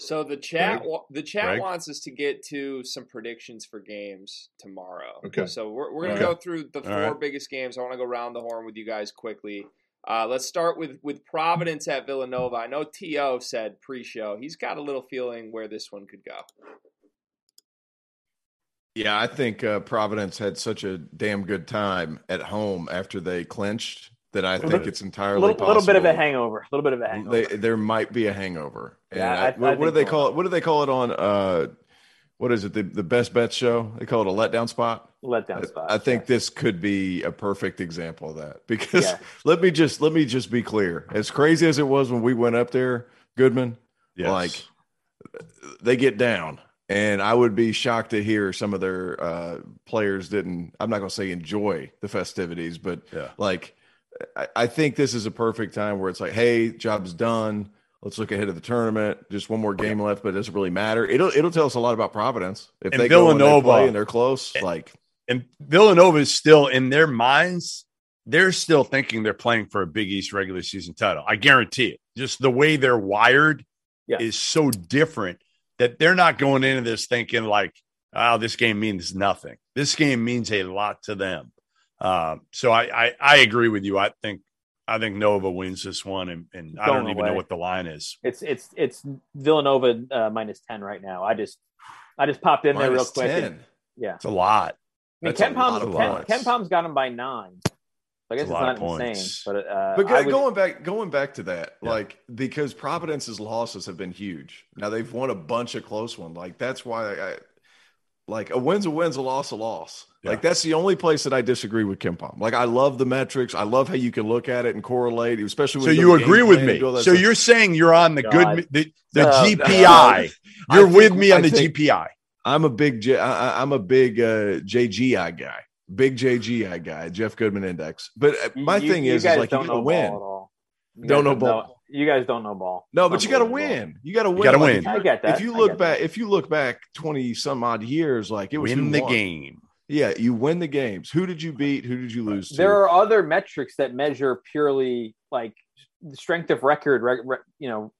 So the chat Greg? the chat Greg? wants us to get to some predictions for games tomorrow. Okay. So we're we're gonna Okay. go through the four right. biggest games. I want to go round the horn with you guys quickly. Uh, let's start with with Providence at Villanova. I know To said pre-show he's got a little feeling where this one could go. Yeah, I think uh, Providence had such a damn good time at home after they clinched that I think bit- it's A entirely little, little bit of a hangover. A little bit of a hangover. They, there might be a hangover. And Yeah, I- I- I what, what do they so. call it? What do they call it on? Uh, what is it? The, the best bet show? They call it a letdown spot. Letdown I- spot. I think yes. this could be a perfect example of that [laughs] because Yeah. let me just let me just be clear. As crazy as it was when we went up there, Goodman, Yes. Like, they get down, and I would be shocked to hear some of their uh, players didn't. I'm not going to say enjoy the festivities, but Yeah. like I, I think this is a perfect time where it's like, hey, job's done. Let's look ahead of the tournament. Just one more game left, but it doesn't really matter. It'll it'll tell us a lot about Providence if And they go and they Villanova- play and they're close. Like and Villanova is still in their minds, they're still thinking they're playing for a Big East regular season title. I guarantee it. Just the way they're wired Yeah. is so different that they're not going into this thinking like, oh, this game means nothing. This game means a lot to them. Um, so I, I I agree with you. I think I think Nova wins this one, and, and I don't even know what the line is. it's it's it's Villanova uh, minus ten right now. I just I just popped in there real minus quick. 10. and- yeah, It's a lot. I mean, That's a Ken lot Palm's of Ken, points. KenPom's got him by nine. So I guess It's a it's, lot of not insane, but uh, But I go, would- going back, going back to that, Yeah. like because Providence's losses have been huge. Now they've won a bunch of close ones. Like that's why I, like a win's a win's a loss a loss. Like that's the only place that I disagree with KenPom. Like I love the metrics. I love how you can look at it and correlate, especially. So you agree with me? do all that So stuff. you're saying you're on the God. good the, the Uh, GPI. I You're think- with me on I the think- GPI. I'm a big J, I, I- I'm a big uh, JGI guy, big JGI guy, Jeff Goodman Index. But uh, my you- thing you is, is like you don't know win. ball at all. You Don't know ball. You guys don't know ball. No, but you got to win. You got to win. gotta Like, win. if you- I get that. If you look back, that. if you look back twenty some odd years, like it was in the won. game. Yeah, you win the games. Who did you beat? Who did you lose to? There are other metrics that measure purely like the strength of record. Re, re- you know,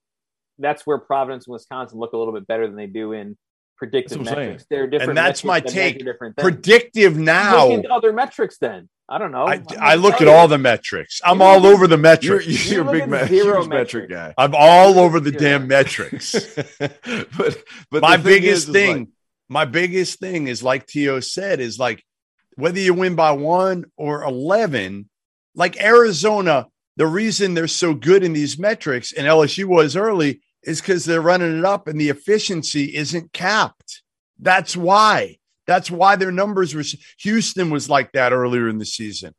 that's where Providence and Wisconsin look a little bit better than they do in predictive That's what I'm metrics. There are different. And that's my metrics that take. Different. Predictive now. Look into other metrics, then. I don't know. I, I'm I look at all the metrics. I'm You all look over the you're, metrics. you're a big at zero huge metric guy. I'm all over the Zero. damn metrics. [laughs] but but my thing biggest is, is thing, like- my biggest thing is like Tio said, is like whether you win by one or 11, like Arizona, the reason they're so good in these metrics, and LSU was early, is because they're running it up and the efficiency isn't capped. That's why. That's why their numbers were. Houston was like that earlier in the season.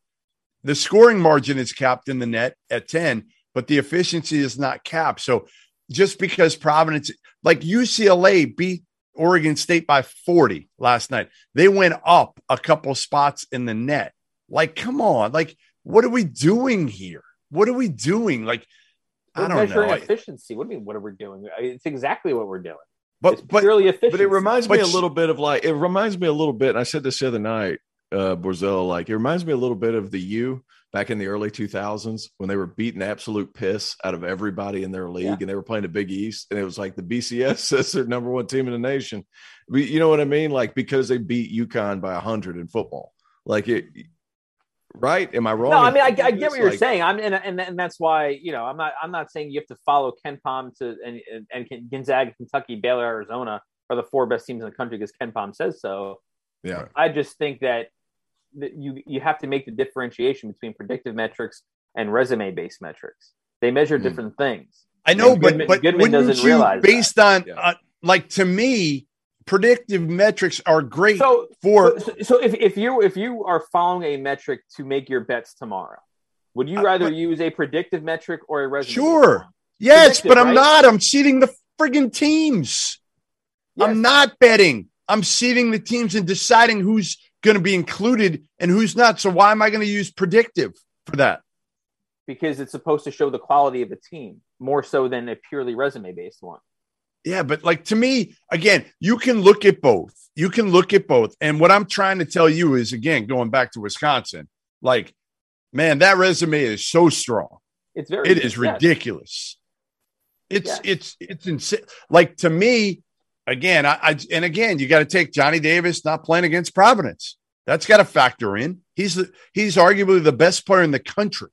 the scoring margin is capped in the net at 10, but the efficiency is not capped. So just because Providence, like UCLA beat Oregon State by 40 last night, they went up a couple spots in the net. Like, come on. Like, what are we doing here? What are we doing? Like, We're I don't measuring know. efficiency. What do you mean? What are we doing? It's exactly what we're doing. But it's but purely efficient. But it reminds me But a little bit of like it reminds me a little bit. And I said this the other night, uh, Borzel. Like it reminds me a little bit of the U back in the early 2000s when they were beating absolute piss out of everybody in their league, Yeah. and they were playing the Big East, and it was like the BCS [laughs] says they're number one team in the nation. You know what I mean? Like because they beat UConn by hundred in football. Like it, right? Am I wrong? No, I mean I, I get what you're saying. I'm and, and and that's why you know I'm not I'm not saying you have to follow KenPom to and and and Gonzaga, Kentucky, Baylor, Arizona are the four best teams in the country because KenPom says so. Yeah. I just think that that you you have to make the differentiation between predictive metrics and resume based metrics. They measure Hmm. different things. I know, And but Goodman- but Goodman wouldn't doesn't you, realize that. based on Yeah. uh, like to me, predictive metrics are great So for so, so if, if you if you are following a metric to make your bets tomorrow, would you Uh, rather but- use a predictive metric or a resume? Sure. yes, predictive, but I'm right? not. I'm seeding the friggin' teams. I'm not betting. I'm seeding the teams and deciding who's going to be included and who's not. So why am I going to use predictive for that? because it's supposed to show the quality of a team more so than a purely resume based one. Yeah, but like to me, again, you can look at both. You can look at both. And what I'm trying to tell you is again, going back to Wisconsin, like, man, that resume is so strong. It's very It is yes. ridiculous. It's Yes. it's it's insane. Like to me, again, I, I and again, you got to take Johnny Davis not playing against Providence. That's got to factor in. He's the, he's arguably the best player in the country,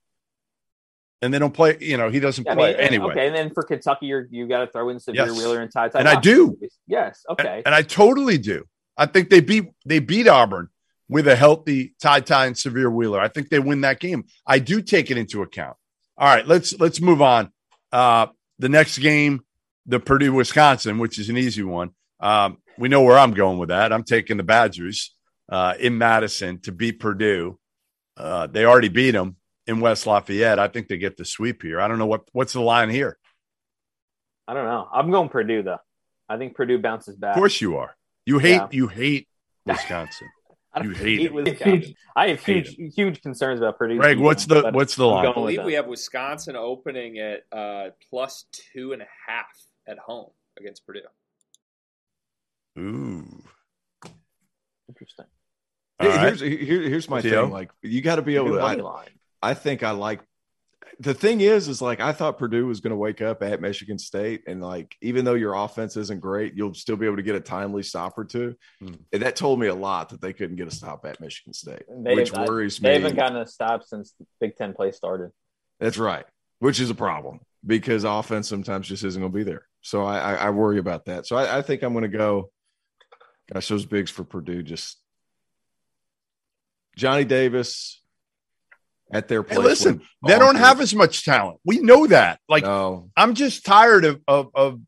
and they don't play. You know, he doesn't I play mean, anyway. Okay, and then for Kentucky, you're you got to throw in Sahvir Yes. Wheeler and Ty Ty. And I do. Yes. Okay. And I totally do. I think they beat they beat Auburn with a healthy Ty Ty and Sahvir Wheeler. I think they win that game. I do take it into account. All right, let's let's move on. Uh, the next game, the Purdue Wisconsin, which is an easy one. Um, we know where I'm going with that. I'm taking the Badgers uh, in Madison to beat Purdue. Uh, they already beat them in West Lafayette. I think they get the sweep here. I don't know what what's the line here. I don't know. I'm going Purdue though. I think Purdue bounces back. Of course you are. You hate Yeah. you hate Wisconsin. [laughs] You hate hate it. Wisconsin. I have Hate huge huge concerns about Purdue. Greg, what's the what's the line? I believe we have Wisconsin opening at uh, plus two and a half at home against Purdue. Ooh. Interesting. All right. Here's here, here's my Theo? thing. Like you got to be able to. money I, line. I think I like. The thing is, is like I thought Purdue was going to wake up at Michigan State, and like even though your offense isn't great, you'll still be able to get a timely stop or two. Hmm. And that told me a lot that they couldn't get a stop at Michigan State, They- which I- worries They me. They haven't gotten a stop since Big Ten play started. That's right, which is a problem because offense sometimes just isn't going to be there. So I, I, I worry about that. So I, I think I'm going to go. Gosh, those bigs for Purdue just Johnny Davis at their Hey, place. listen, they don't have as much talent. We know that. Like no. I'm just tired of of of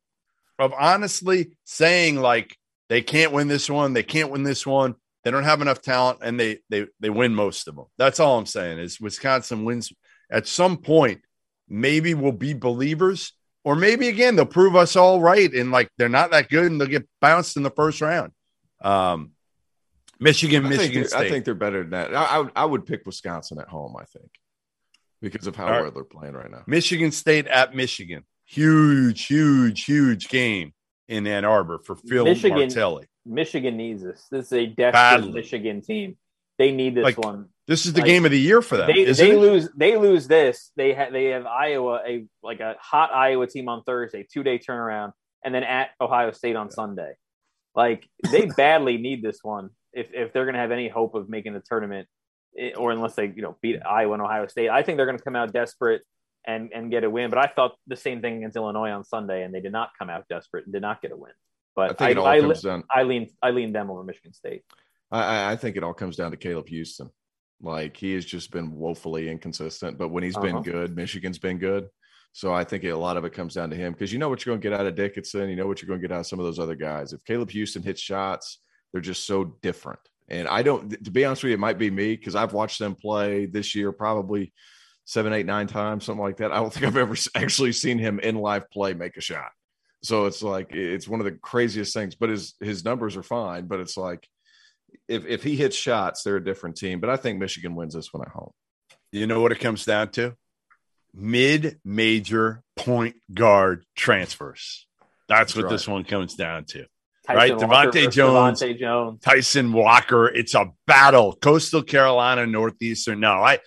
of honestly saying like they can't win this one, they can't win this one. They don't have enough talent, and they they they win most of them. That's all I'm saying. Is Wisconsin wins at some point? Maybe we'll be believers, or maybe again they'll prove us all right, and like they're not that good, and they'll get bounced in the first round. Um, Michigan, I think, Michigan they're- State. I think they're better than that. I, I, would, I would pick Wisconsin at home, I think, because of how All right. well they're playing right now. Michigan State at Michigan. Huge, huge, huge game in Ann Arbor for Phil Michigan- Martelli. Michigan needs this. This is a desperate Badly. Michigan team. They need this Like, one. This is the Like, game of the year for them. They, isn't they it? lose. They lose this. They ha- they have Iowa a like a hot Iowa team on Thursday, two day turnaround, and then at Ohio State on Sunday. Like they [laughs] badly need this one if if they're going to have any hope of making the tournament, eh, or unless they you know beat Iowa and Ohio State. I think they're going to come out desperate and and get a win. But I thought the same thing against Illinois on Sunday, and they did not come out desperate and did not get a win. I But think I, it all I, comes down. I lean I lean them over Michigan State. I, I- I think it all comes down to Caleb Houstan. Like he has just been woefully inconsistent, but when he's Uh-huh. been good, Michigan's been good. So I think a lot of it comes down to him because you know what you're going to get out of Dickinson. You know what you're going to get out of some of those other guys. If Caleb Houstan hits shots, they're just so different. And I don't, to be honest with you, it might be me because I've watched them play this year probably seven, eight, nine times, something like that. I don't [laughs] think I've ever actually seen him in live play make a shot. So it's like it's one of the craziest things. But his his numbers are fine. But it's like if if he hits shots, they're a different team. But I think Michigan wins this one at home. You know what it comes down to? Mid major point guard transfers. That's, That's what right. this one comes down to. Tyson right? DeVante' Jones, DeVante' Jones, Tyson Walker. It's a battle. Coastal Carolina, Northeastern. No, I,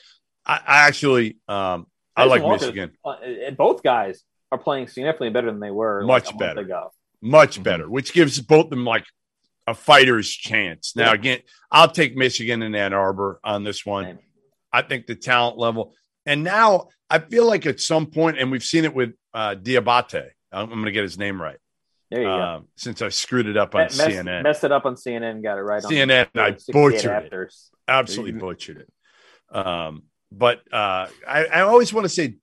I, I actually, um, I like Walker, Michigan. Uh, and both guys are playing significantly better than they were much like better ago. Much mm-hmm. better, which gives both them like a fighter's chance. Now, yeah. again, I'll take Michigan and Ann Arbor on this one. Same. I think the talent level, and now I feel like at some point, and we've seen it with uh, Diabate. I'm, I'm going to get his name right. There you uh, go. Since I screwed it up on messed, CNN, messed it up on CNN, and got it right. On CNN, on I butchered it. Absolutely butchered it. Um, but uh, I, I always want to say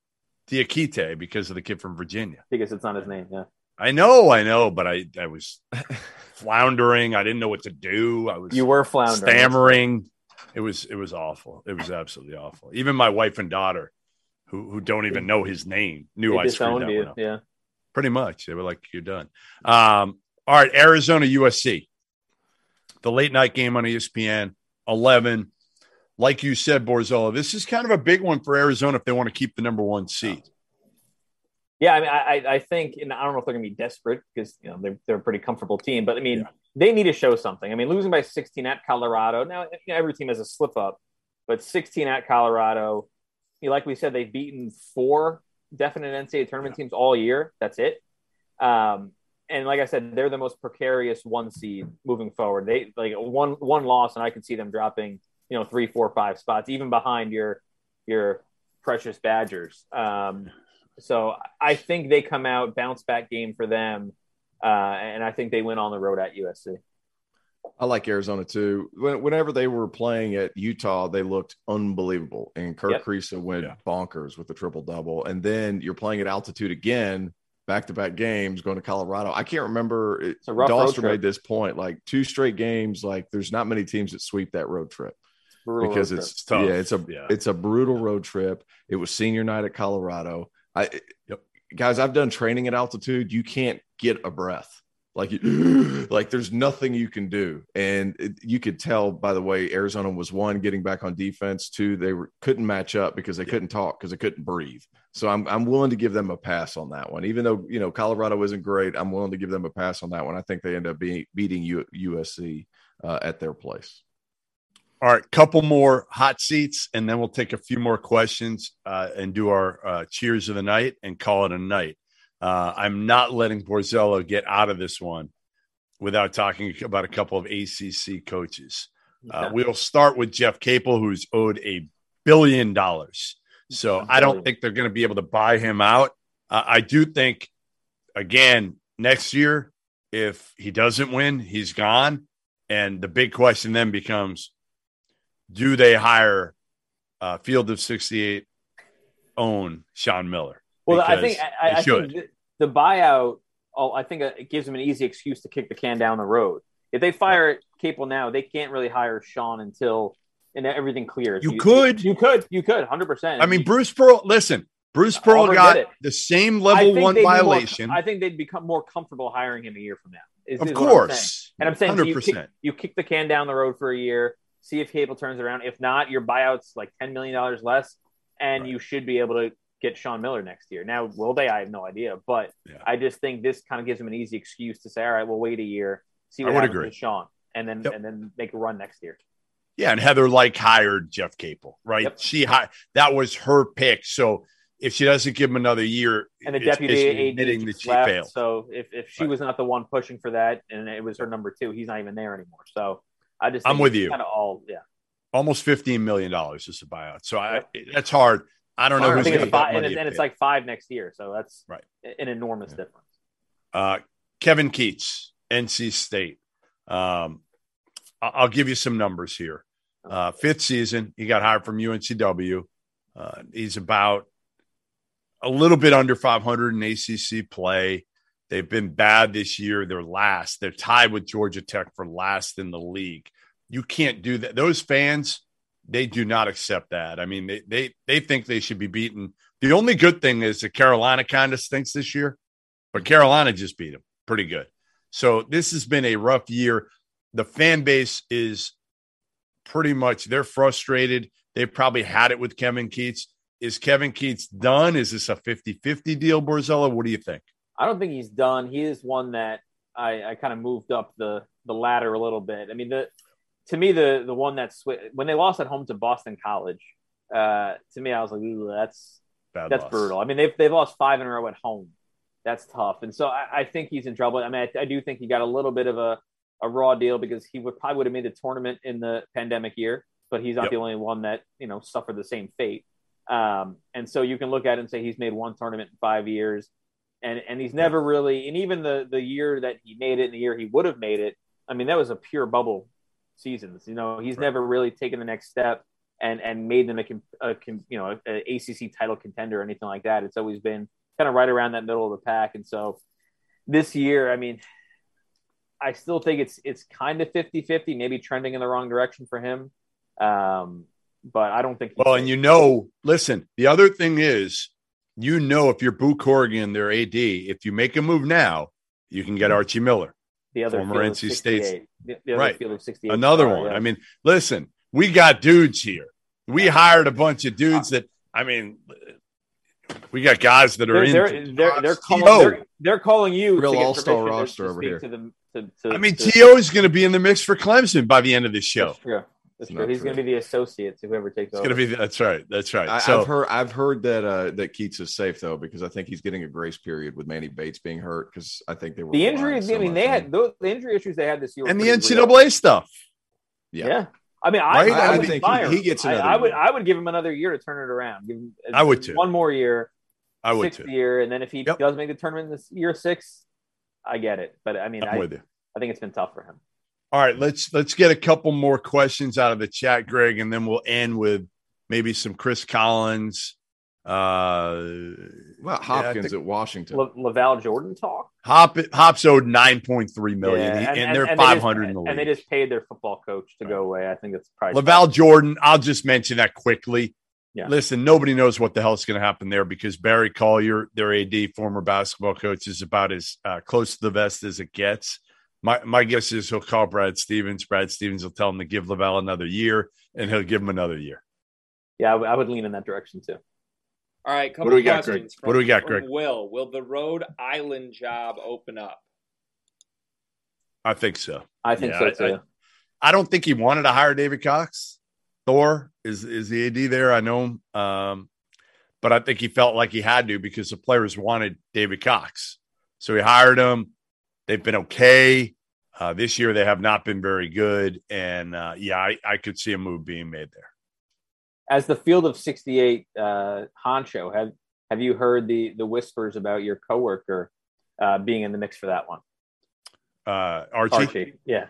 Diakite because of the kid from Virginia. Because it's not his name. Yeah. I know, I know, but I I was [laughs] floundering. I didn't know what to do. I was you were floundering, stammering. It was it was awful. It was absolutely awful. Even my wife and daughter, who who don't even know his name, knew they I screwed that you. one up. Yeah, pretty much. They were like, "You're done." Um, all right, Arizona USC, the late night game on ESPN, eleven. Like you said, Borzello, this is kind of a big one for Arizona if they want to keep the number one seed. Yeah, I mean, I, I think, and I don't know if they're going to be desperate because you know they're they're a pretty comfortable team, but I mean, yeah. they need to show something. I mean, losing by 16 at Colorado. Now, you know, every team has a slip up, but 16 at Colorado. You know, like we said, they've beaten four definite NCAA tournament yeah. teams all year. That's it. Um, and like I said, they're the most precarious one seed moving forward. They like one one loss, and I can see them dropping, you know, three, four, five spots, even behind your your precious Badgers. Um, so I think they come out bounce back game for them, uh, and I think they win on the road at USC. I like Arizona too. Whenever they were playing at Utah, they looked unbelievable, and Kirk yep. Kriisa went yeah. bonkers with the triple double. And then you're playing at altitude again, back to back games, going to Colorado. I can't remember. It, Dauster made this point: like two straight games. Like there's not many teams that sweep that road trip. because road it's trip. yeah, it's a yeah. it's a brutal road trip. It was senior night at Colorado. I, yep. guys, I've done training at altitude. You can't get a breath. Like, [gasps] like there's nothing you can do. And it, you could tell by the way Arizona was one getting back on defense. Two, they were, couldn't match up because they couldn't talk because they couldn't breathe. So I'm I'm willing to give them a pass on that one. Even though you know Colorado isn't great, I'm willing to give them a pass on that one. I think they end up being beating U, USC uh, at their place. All right, couple more hot seats, and then we'll take a few more questions uh, and do our uh, cheers of the night and call it a night. Uh, I'm not letting Borzello get out of this one without talking about a couple of ACC coaches. Uh, we'll start with Jeff Capel, who's owed a billion dollars. So I don't think they're going to be able to buy him out. Uh, I do think, again, next year, if he doesn't win, he's gone. And the big question then becomes do they hire uh, Field of 68 own Sean Miller? Well, I think I, I think the buyout. Oh, I think uh, it gives them an easy excuse to kick the can down the road. If they fire right. Capel now, they can't really hire Sean until and everything clears. You, you could, you could, you could, hundred percent. I mean, Bruce Pearl. Listen, Bruce Pearl got the same level one violation. More, I think they'd become more comfortable hiring him a year from now. Is, of is course, I'm and I'm saying so you, kick, you kick the can down the road for a year see if Capel turns around. If not, your buyout's like $10 million less, and right. you should be able to get Sean Miller next year. Now, will they? I have no idea, but yeah. I just think this kind of gives them an easy excuse to say, all right, we'll wait a year, see what happens agree. with Sean, and then yep. and then make a run next year. Yeah, and Heather Lyke hired Jeff Capel, right? Yep. She hi- that was her pick. So if she doesn't give him another year, and the deputy admitting that she left, failed. So if, if she right. was not the one pushing for that, and it was her number two, he's not even there anymore. So I just I'm with you. Kind of all yeah. Almost fifteen million dollars is a buyout, so I that's hard. I don't know who's going to five, and, and it's like five next year, so that's right an enormous yeah. difference. Uh, Kevin Keatts, NC State. Um, I'll give you some numbers here. Uh, fifth season, he got hired from UNCW. Uh, he's about a little bit under 500 in ACC play. They've been bad this year. They're last. They're tied with Georgia Tech for last in the league. You can't do that. Those fans, they do not accept that. I mean, they they they think they should be beaten. The only good thing is that Carolina kind of stinks this year, but Carolina just beat them pretty good. So this has been a rough year. The fan base is pretty much they're frustrated. They've probably had it with Kevin Keatts. Is Kevin Keatts done? Is this a 50-50 deal, Borzello? What do you think? I don't think he's done. He is one that I, I kind of moved up the the ladder a little bit. I mean, the to me the the one that's when they lost at home to Boston College. Uh, to me, I was like, that's Bad that's loss. brutal. I mean, they've they've lost five in a row at home. That's tough, and so I, I think he's in trouble. I mean, I, I do think he got a little bit of a a raw deal because he would probably would have made the tournament in the pandemic year, but he's not Yep. the only one that you know suffered the same fate. Um, and so you can look at it and say he's made one tournament in five years, and and he's never really, and even the the year that he made it, and the year he would have made it, I mean that was a pure bubble seasons. You know, he's Right. never really taken the next step and and made them a, a you know a, a ACC title contender or anything like that. It's always been kind of right around that middle of the pack, and so this year, I mean. I still think it's it's kind of 50-50, maybe trending in the wrong direction for him. Um, but I don't think he's Well, and you know, listen, the other thing is, you know, if you're Boo Corrigan, their AD, if you make a move now, you can get Archie Miller, the other former field NC State's- 68. The, the other Right. field of 68 another star, one. yeah. I mean, listen, we got dudes here. We hired a bunch of dudes uh, that, I mean, we got guys that are they're in. they're, they're, they're calling they're, they're calling you Real all-star roster over here. To them, to, to, I mean, to, T.O. is going to be in the mix for Clemson by the end of this show. That's true. That's It's true. He's going to be the associate to whoever takes It's over. going to be, that's right. That's right. I, so, I've heard I've heard that uh, that Keatts is safe though because I think he's getting a grace period with Manny Bates being hurt because I think they were the relying injuries. so I mean, much they had him. those, the injury issues they had this year. and the pretty real. NCAA stuff. Yeah. Yeah. I mean, I, Right? I, I would think he- he gets another I, would. I would give him another year to turn it around. Give him I would too. One more year, I would sixth too. year, and then if he Yep. does make the tournament this year six, I get it. But I mean, I'm I, with you. I think it's been tough for him. All right, let's let's get a couple more questions out of the chat, Greg, and then we'll end with maybe some Chris Collins. Uh, Well, Hopkins think- at Washington. La- LaVall Jordan talk. Hop Hops owed nine point three million, Yeah, and, they're they five just- hundred in the league. And they just paid their football coach to go away. I think it's probably LaVall Jordan, I'll just mention that quickly. Yeah. Listen, nobody knows what the hell's going to happen there because Barry Collier, their AD, former basketball coach, is about as uh, close to the vest as it gets. My my guess is he'll call Brad Stevens. Brad Stevens will tell him to give LaVall another year, and he'll give him another year. Yeah, I would- lean in that direction too. All right, couple What do we got, questions. Greg? What do we got, Greg? Will, will the Rhode Island job open up? I think so. I think Yeah, so I- too. I don't think he wanted to hire David Cox. Thor is is the AD there. I know him, um, but I think he felt like he had to because the players wanted David Cox, so he hired him. They've been okay. Uh, this year they have not been very good, and uh, yeah, I, I could see a move being made there. As the field of sixty-eight uh, honcho, have have you heard the the whispers about your coworker uh, being in the mix for that one? Uh, Archie, Archie, yeah.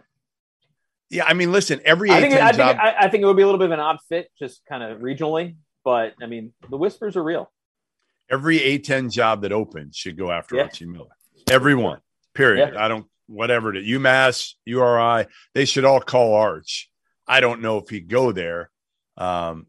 yeah, I mean, listen, every I think A10 I think job, I, I think it would be a little bit of an odd fit, just kind of regionally. But I mean, the whispers are real. every A10 job that opens should go after Yeah. Archie Miller. Everyone, period. I don't, whatever it is, UMass, URI, they should all call Arch. I don't know if he'd go there. Um,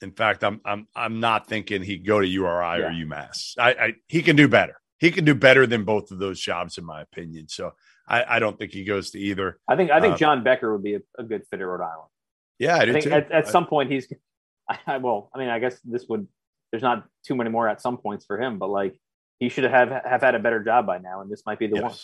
in fact, I'm I'm I'm not thinking he'd go to URI or UMass. I, I he can do better. He can do better than both of those jobs, in my opinion. So I, I don't think he goes to either. I think I think Uh, John Becker would be a, a good fit at Rhode Island. Yeah, I I do think too. at, at some point he's. [laughs] I, I well, I mean, I guess this would. There's not too many more at some points for him, but like he should have have had a better job by now, and this might be the one.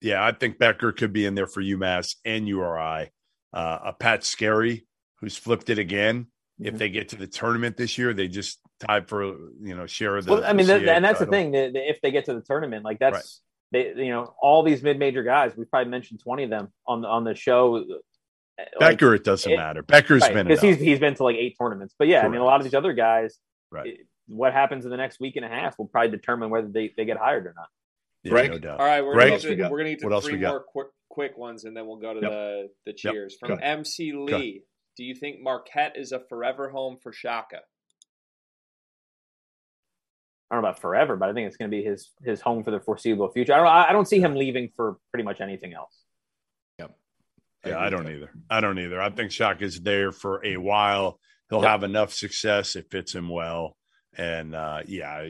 Yeah, I think Becker could be in there for UMass and URI. Uh, a Pat Skerry, who's flipped it again. If Mhm. they get to the tournament this year, they just tied for you know share of the. Well, I mean, the and that's the thing. that if they get to the tournament, like that's they, you know, all these mid-major guys. We probably mentioned twenty of them on the on the show. Like, Becker, it doesn't it- matter. Becker's right, been because he's he's been to like eight tournaments. But yeah, I mean, a lot of these other guys. Right. it- what happens in the next week and a half will probably determine whether they, they get hired or not. Yeah, Greg? no doubt. All right, we're Greg? gonna What get we to, got? we're gonna get to What three more quick quick ones, and then we'll go to Yep. the the cheers Go from ahead. MC Lee. Do you think Marquette is a forever home for Shaka? I don't know about forever, but I think it's going to be his his home for the foreseeable future. I don't I don't see him leaving for pretty much anything else. Yep. Yeah, agree I don't with either. I don't either. I think Shock is there for a while. He'll Yep. have enough success. It fits him well. And uh, yeah,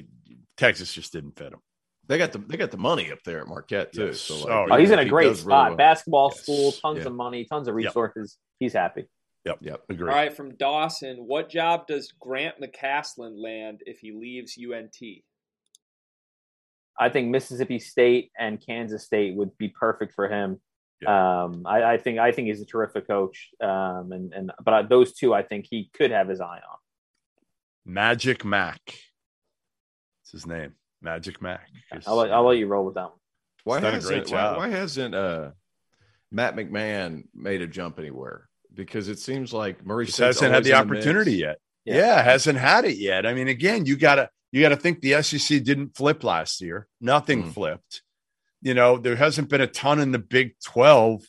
Texas just didn't fit him. They got the they got the money up there at Marquette too. Yes. So Oh, like, yeah. Oh, he's in a he great does really spot. well- Basketball Yes. school, tons Yeah. of money, tons of Yep. resources. He's happy. Yep. Yep, agree. All right, from Dawson, what job does Grant McCasland land if he leaves UNT? I think Mississippi State and Kansas State would be perfect for him. Um, I, I think I think he's a terrific coach. Um, and and but I, those two, I think he could have his eye on. Magic Mac. It's his name. Magic Mac. I'll let, I'll let you roll with that one. Why He's done a hasn't, great why, job. why hasn't uh, Matt McMahon made a jump anywhere? Because it seems like Murray hasn't had the in mix. opportunity yet. Yeah. Yeah. hasn't had it yet. I mean, again, you gotta you gotta think the SEC didn't flip last year. Nothing Mhm. flipped. You know, there hasn't been a ton in the Big Twelve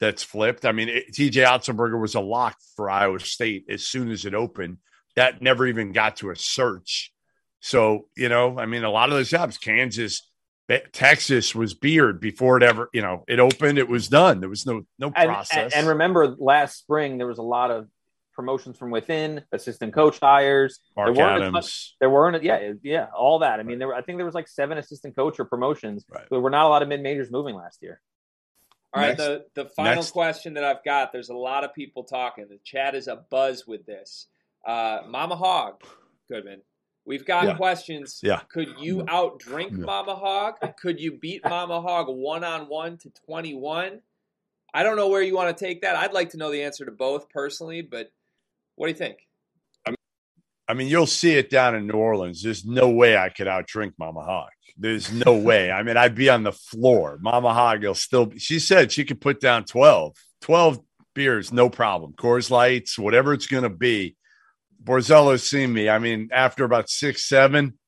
that's flipped. I mean, it, TJ Otzelberger was a lock for Iowa State as soon as it opened. That never even got to a search. So you know, I mean, a lot of those jobs, Kansas. Texas was Beard before it ever, you know, it opened. It was done. There was no no process. and, and remember, last spring there was a lot of promotions from within, assistant coach hires. Mark there weren't Adams. much- There weren't, yeah, yeah, all that. I mean, there were, I think there was like seven assistant coach or promotions. Right. There were not a lot of mid majors moving last year. All right, Next. the the final Next. question that I've got. There's a lot of people talking. The chat is a buzz with this. Uh, Mama Hog, Goodman. We've got Yeah. questions. Yeah. Could you outdrink Yeah. Mama Hog? Could you beat Mama Hog one on one to twenty one? I don't know where you want to take that. I'd like to know the answer to both personally, but what do you think? I mean, you'll see it down in New Orleans. There's no way I could outdrink Mama Hog. There's no [laughs] way. I mean, I'd be on the floor. Mama Hog will still be, she said she could put down 12, 12 beers, no problem. Coors Lights, whatever it's going to be. Borzello's seen me. I mean, after about six, seven,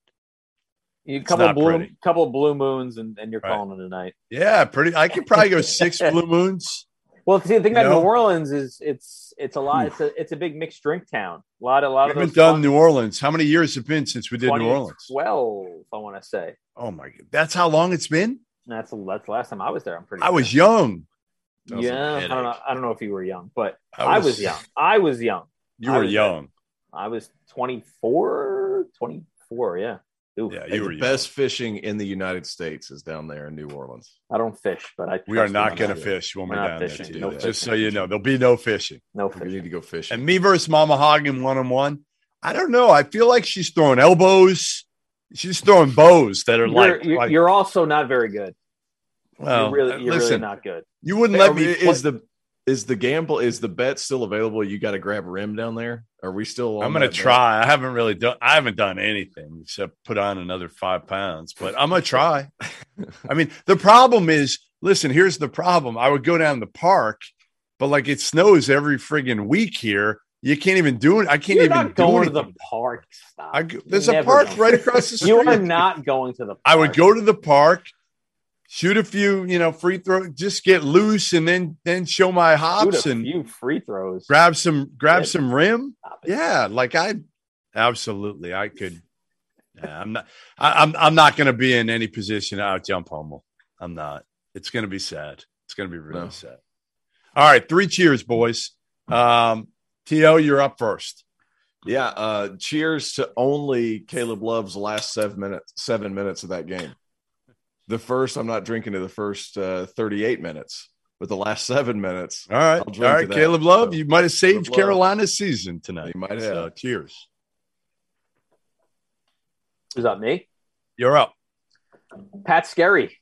You couple blue, pretty. couple blue moons, and, and you're Right. calling it a night. yeah, pretty. I could probably go six [laughs] blue moons. Well, see, the thing You about know? New Orleans is it's it's a lot. It's a it's a big mixed drink town. A lot, a lot We of haven't done New Orleans. How many years have been since we did New Orleans? 2012, I want to say. Oh my God. That's how long it's been? That's that's the last time I was there. I'm pretty. I sure. was young. That was Yeah, I don't know. I don't know if you were young, but I was, young. I was young. You I were was young. I was 24, 24. Yeah. Ooh, Yeah, you were the young. best fishing in the United States is down there in New Orleans. I don't fish, but I. We are not going to fish when we're, We're not down there. fishing. too. No Just so you know, there'll be no fishing. No We need to go fishing. And me versus Mama Hagen one on one. I don't know. I feel like she's throwing elbows. She's throwing bows that are You're, like, you're, like you're also not very good. well, uh, you're really, you're really not good. you wouldn't Hey, let me. is the is the gamble is the bet still available? You got to grab rim down there. Are we still? on I'm going to that bet? try. I haven't really done. I haven't done anything except put on another five pounds, but I'm going to try. [laughs] I mean, the problem is, listen. Here's the problem. I would go down the park, but like it snows every friggin' week here. You can't even do it. I can't You're even not do going to the park. Stop. I, there's You're a park going. right across the street. [laughs] You are not going to the. Park. I would go to the park, shoot a few, you know, free throw, just get loose, and then then show my Shoot hops a and few free throws. grab some grab Yeah. some rim. Yeah, like I absolutely I could. Yeah, I'm not. I, I'm I'm not going to be in any position to out jump Hummel. I'm not. It's going to be sad. It's going to be really No. sad. All right, three cheers, boys. Um, To, you're up first. Yeah. Uh, cheers to only Caleb Love's last seven minutes. Seven minutes of that game. The first, I'm not drinking to the first uh, 38 minutes, but the last seven minutes, All right, I'll all drink to that. Caleb Love, So, you might have saved Love. Carolina's season tonight. You might have. So, cheers. Is that Me. You're up. Pat Skerry.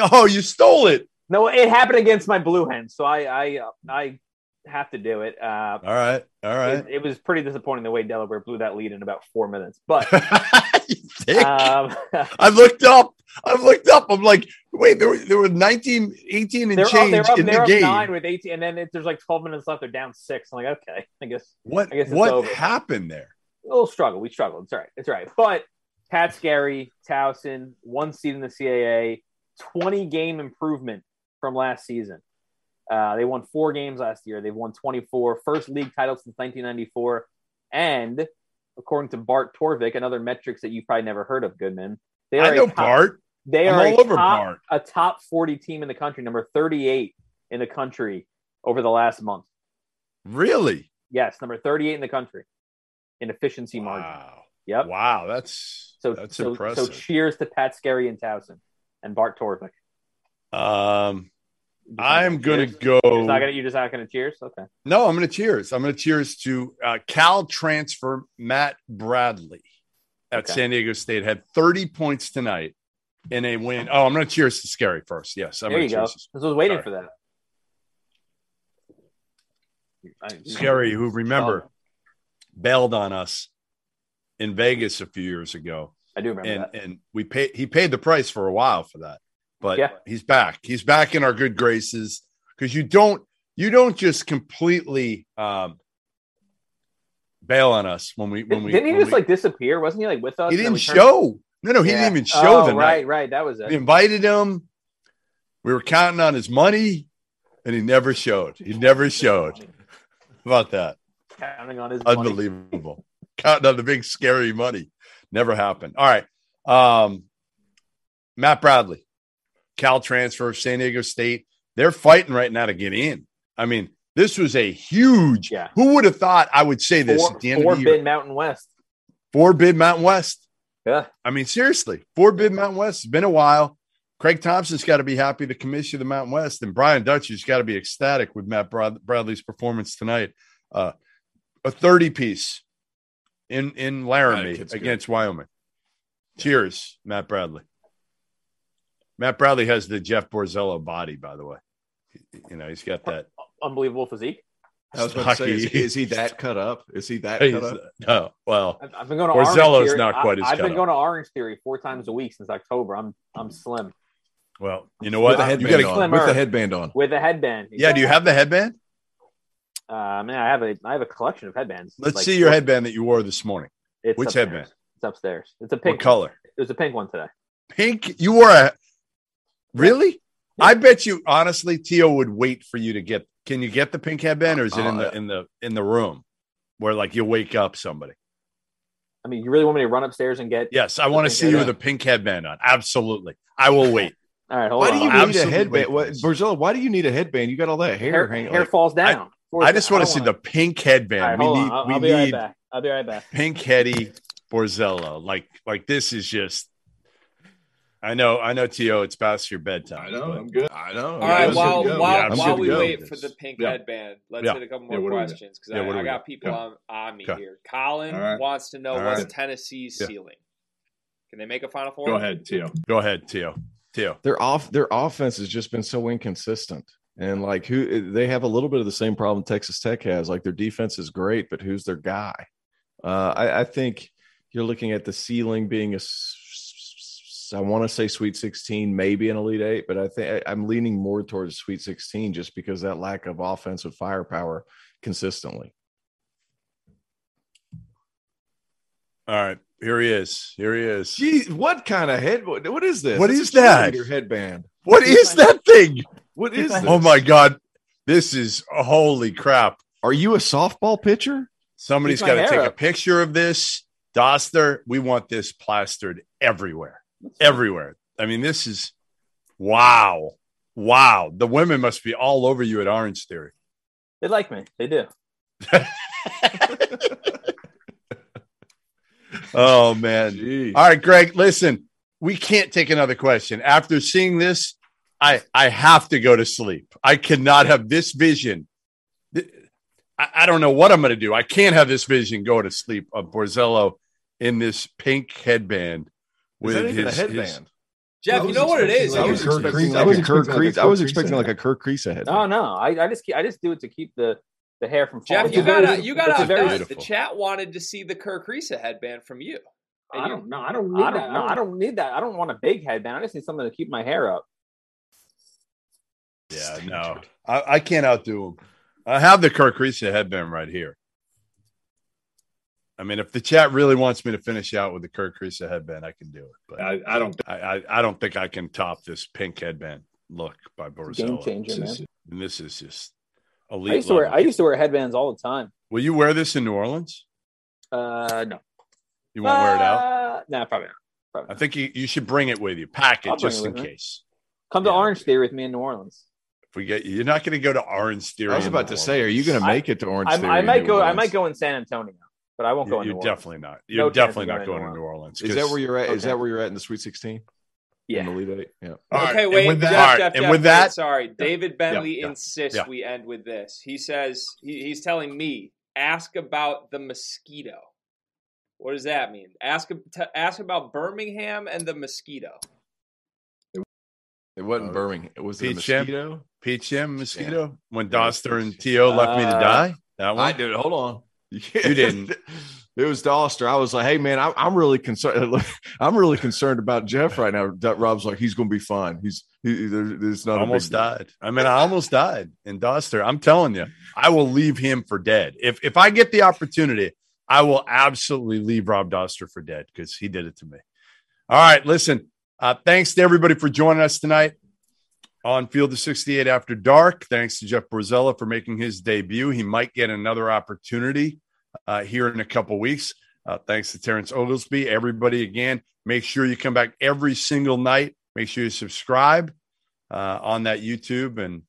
Oh, you stole it. No, it happened against my Blue Hens, so I I uh, I have to do it. Uh, All right, all right. it, it was pretty disappointing the way Delaware blew that lead in about four minutes. But [laughs] um, I looked up. I looked up. I'm like, wait, there were there were 19, 18 and up, change they're up, in they're the up game. nine with 18, and then it, there's like 12 minutes left. They're down six. I'm like, okay, I guess What I guess it's what over. happened there? a little struggle. We struggled. It's all right. It's all right. But Pat Skerry, Towson, one seed in the CAA, 20 game improvement from last season. Uh, they won four games last year. They've won 24, first league title since 1994. And according to Bart Torvik, another metrics that you've probably never heard of, Goodman. They I are know a top, Bart. They I'm are a top, Bart. a top 40 team in the country, number 38 in the country over the last month. Really? Yes, number 38 in the country in efficiency margin. Wow. Yep. Wow. That's So, that's so, so impressive. cheers to Pat Skerry and Towson and Bart Torvik. um, You just not I'm gonna cheers? go. You're just not gonna. You're just not gonna cheers. Okay. No, I'm going to cheers. I'm going to cheers to uh, Cal transfer Matt Bradley at Okay. San Diego State had 30 points tonight in a win. Oh, I'm going to cheers to Skerry first. Yes, I'm there you go. I was waiting Sorry. for that. I- Skerry, who remember bailed on us in Vegas a few years ago, I do remember and that. and we paid. He paid the price for a while for that, but Yeah. he's back. He's back in our good graces because you don't you don't just completely um, bail on us when we when we Didn't he just we- like disappear? Wasn't he like with us? he didn't we show. No, no, he Yeah. didn't even show Oh, the right, night. right. That was We it. invited him. We were counting on his money, and he never showed. He never showed. How about that? Counting on his money. Unbelievable. Counting on the big scary money. Never happened. All right. Um, Matt Bradley, Cal transfer, San Diego State. They're fighting right now to get in. I mean, this was a huge. Yeah. Who would have thought I would say this Four, at the end four of the year? bid Mountain West. Four bid Mountain West. Yeah. I mean, seriously, four bid Mountain West. It's been a while. Craig Thompson's got to be happy to commission the Mountain West, and Brian Dutcher's got to be ecstatic with Matt Brad- Bradley's performance tonight. Uh, a 30 piece in in Laramie That kid's good. against Wyoming. Cheers, Matt Bradley. Matt Bradley has the Jeff Borzello body, by the way. You know, he's got that. Unbelievable physique. I was about to say, is, is he that cut up? Is he that he's- cut up? no, well, I've, I've been going to Borzello's Orange Theory. not quite I, as I've cut been up. going to Orange Theory four times a week since October. I'm I'm slim well, you know With what? the You headband gotta- on. With the headband on. with a headband. yeah, do you have the headband? Uh, I mean, I have a I have a collection of headbands. Let's Like, see your headband that you wore this morning. It's Which upstairs. headband? It's upstairs. It's a pink What color? One. It was a pink one today. Pink. You wore a really? I bet you honestly, Tio would wait for you to get. Can you get the pink headband, or is it in the Uh, in the in the room where like you wake up somebody? I mean, you really want me to run upstairs and get? Yes, I want to see you with a pink headband on. Absolutely, I will wait. [laughs] All right, hold Why on. do you need a headband? What, for why do you need a headband? You got all that hair, hair, hanging. hair like- falls down. I just want to see wanna- the pink headband. Right, we need. I'll, we I'll be right back. I'll be right back. pink heady Borzello. Like like this is just. I know, I know, Tio. It's past your bedtime. I know. All right, I'm while good to go. while, Yeah, I'm while we go. wait for the pink Yeah. headband, let's Yeah. hit a couple more what do we got? questions because Yeah, I, I got got? people Yeah. on, on me Okay. here. Colin All right. wants to know All what's right. Tennessee's Yeah. ceiling. Can they make a Final Four? Go ahead, Tio. Go ahead, Tio. Tio. their off their offense has just been so inconsistent. And like who they have a little bit of the same problem Texas Tech has. Like their defense is great, but who's their guy? Uh, I, I think you're looking at the ceiling being a s- I want to say Sweet 16, maybe an Elite Eight, but I think I'm leaning more towards Sweet 16 just because that lack of offensive firepower consistently. All right, here he is. Here he is. Gee, what kind of head? What what is this? What It's is a that? cheerleader headband. What is that thing? What is oh this? Oh my god, this is holy crap! Are you a softball pitcher? Somebody's got to hair take a picture of this. Doster, we want this plastered everywhere, everywhere. I mean, this is wow, wow. The women must be all over you at Orange Theory. They like me. They do. [laughs] Oh man. Jeez. All right, Greg, listen, we can't take another question. After seeing this, I I have to go to sleep. I cannot have this vision. I, I don't know what I'm going to do. I can't have this vision go to sleep of Borzello in this pink headband Is with that even his, a headband? his- Jeff, you know what it is. like I was Kirk expecting Crease- like I was a Kirk expecting like a Crease. I was expecting like a Kirk Crease head. No, no. I, I just I just do it to keep the the hair from falling. Jeff, you It's a got to you got it's a to very- The chat wanted to see the Kirk Risa headband from you. And I you- don't know. I don't need I don't know. I don't need that. I don't want a big headband. I just need something to keep my hair up. yeah, no, I, I can't outdo him. I have the Kirk Risa headband right here. I mean, if the chat really wants me to finish out with the Kirk Risa headband, I can do it. But I, I don't. I, I, I don't think I can top this pink headband look by Game Borzello. changer, man. And this is just elite. I used to wear. I used to wear headbands all the time. Will you wear this in New Orleans? Uh, no. You won't wear it out. Uh, Nah, probably not. Probably not. I think you, you should bring it with you. Pack it I'll just it in me. case. Come to Yeah. Orange Theory with me in New Orleans. If we get you, you're not going to go to Orange Theory. I was about New to say, are you going to I- make it to Orange I, Theory? I might New go. I might go in San Antonio, but I won't go You're, you're definitely not. You're chance definitely not going to going to New New Orleans. Is that where you're at? Is that where you're at in the Sweet 16? Yeah. In the Elite Eight? Yeah. All right, Okay, and wait, with Jeff, that- all right, Jeff, and Jeff, with wait, that, sorry, David Bentley yeah, insists yeah. we end with this. He says he, he's telling me ask about the mosquito. What does that mean? Ask t- ask about Birmingham and the mosquito. It wasn't Uh, Birmingham. It was the Peach Jam? mosquito. Peach Jam mosquito when Yeah, it's Doster and Peach T.O. left me to Uh, die. That one. I did. Hold on. You didn't. [laughs] It was Doster. I was like, "Hey, man, I, I'm really concerned. [laughs] I'm really concerned about Jeff right now." Rob's like, "He's going to be fine. He's he, there, there's not big almost died. I mean, I almost died in Doster. I'm telling you, I will leave him for dead. If if I get the opportunity, I will absolutely leave Rob Doster for dead because he did it to me. All right, listen. Uh, thanks to everybody for joining us tonight on Field of 68 After Dark. Thanks to Jeff Borzello for making his debut. He might get another opportunity uh, here in a couple weeks. Uh, thanks to Terrence Oglesby. Everybody, again, make sure you come back every single night. Make sure you subscribe uh, on that YouTube, and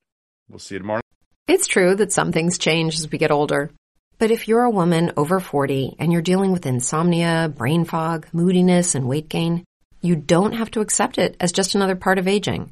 we'll see you tomorrow. It's true that some things change as we get older. But if you're a woman over 40 and you're dealing with insomnia, brain fog, moodiness, and weight gain, you don't have to accept it as just another part of aging.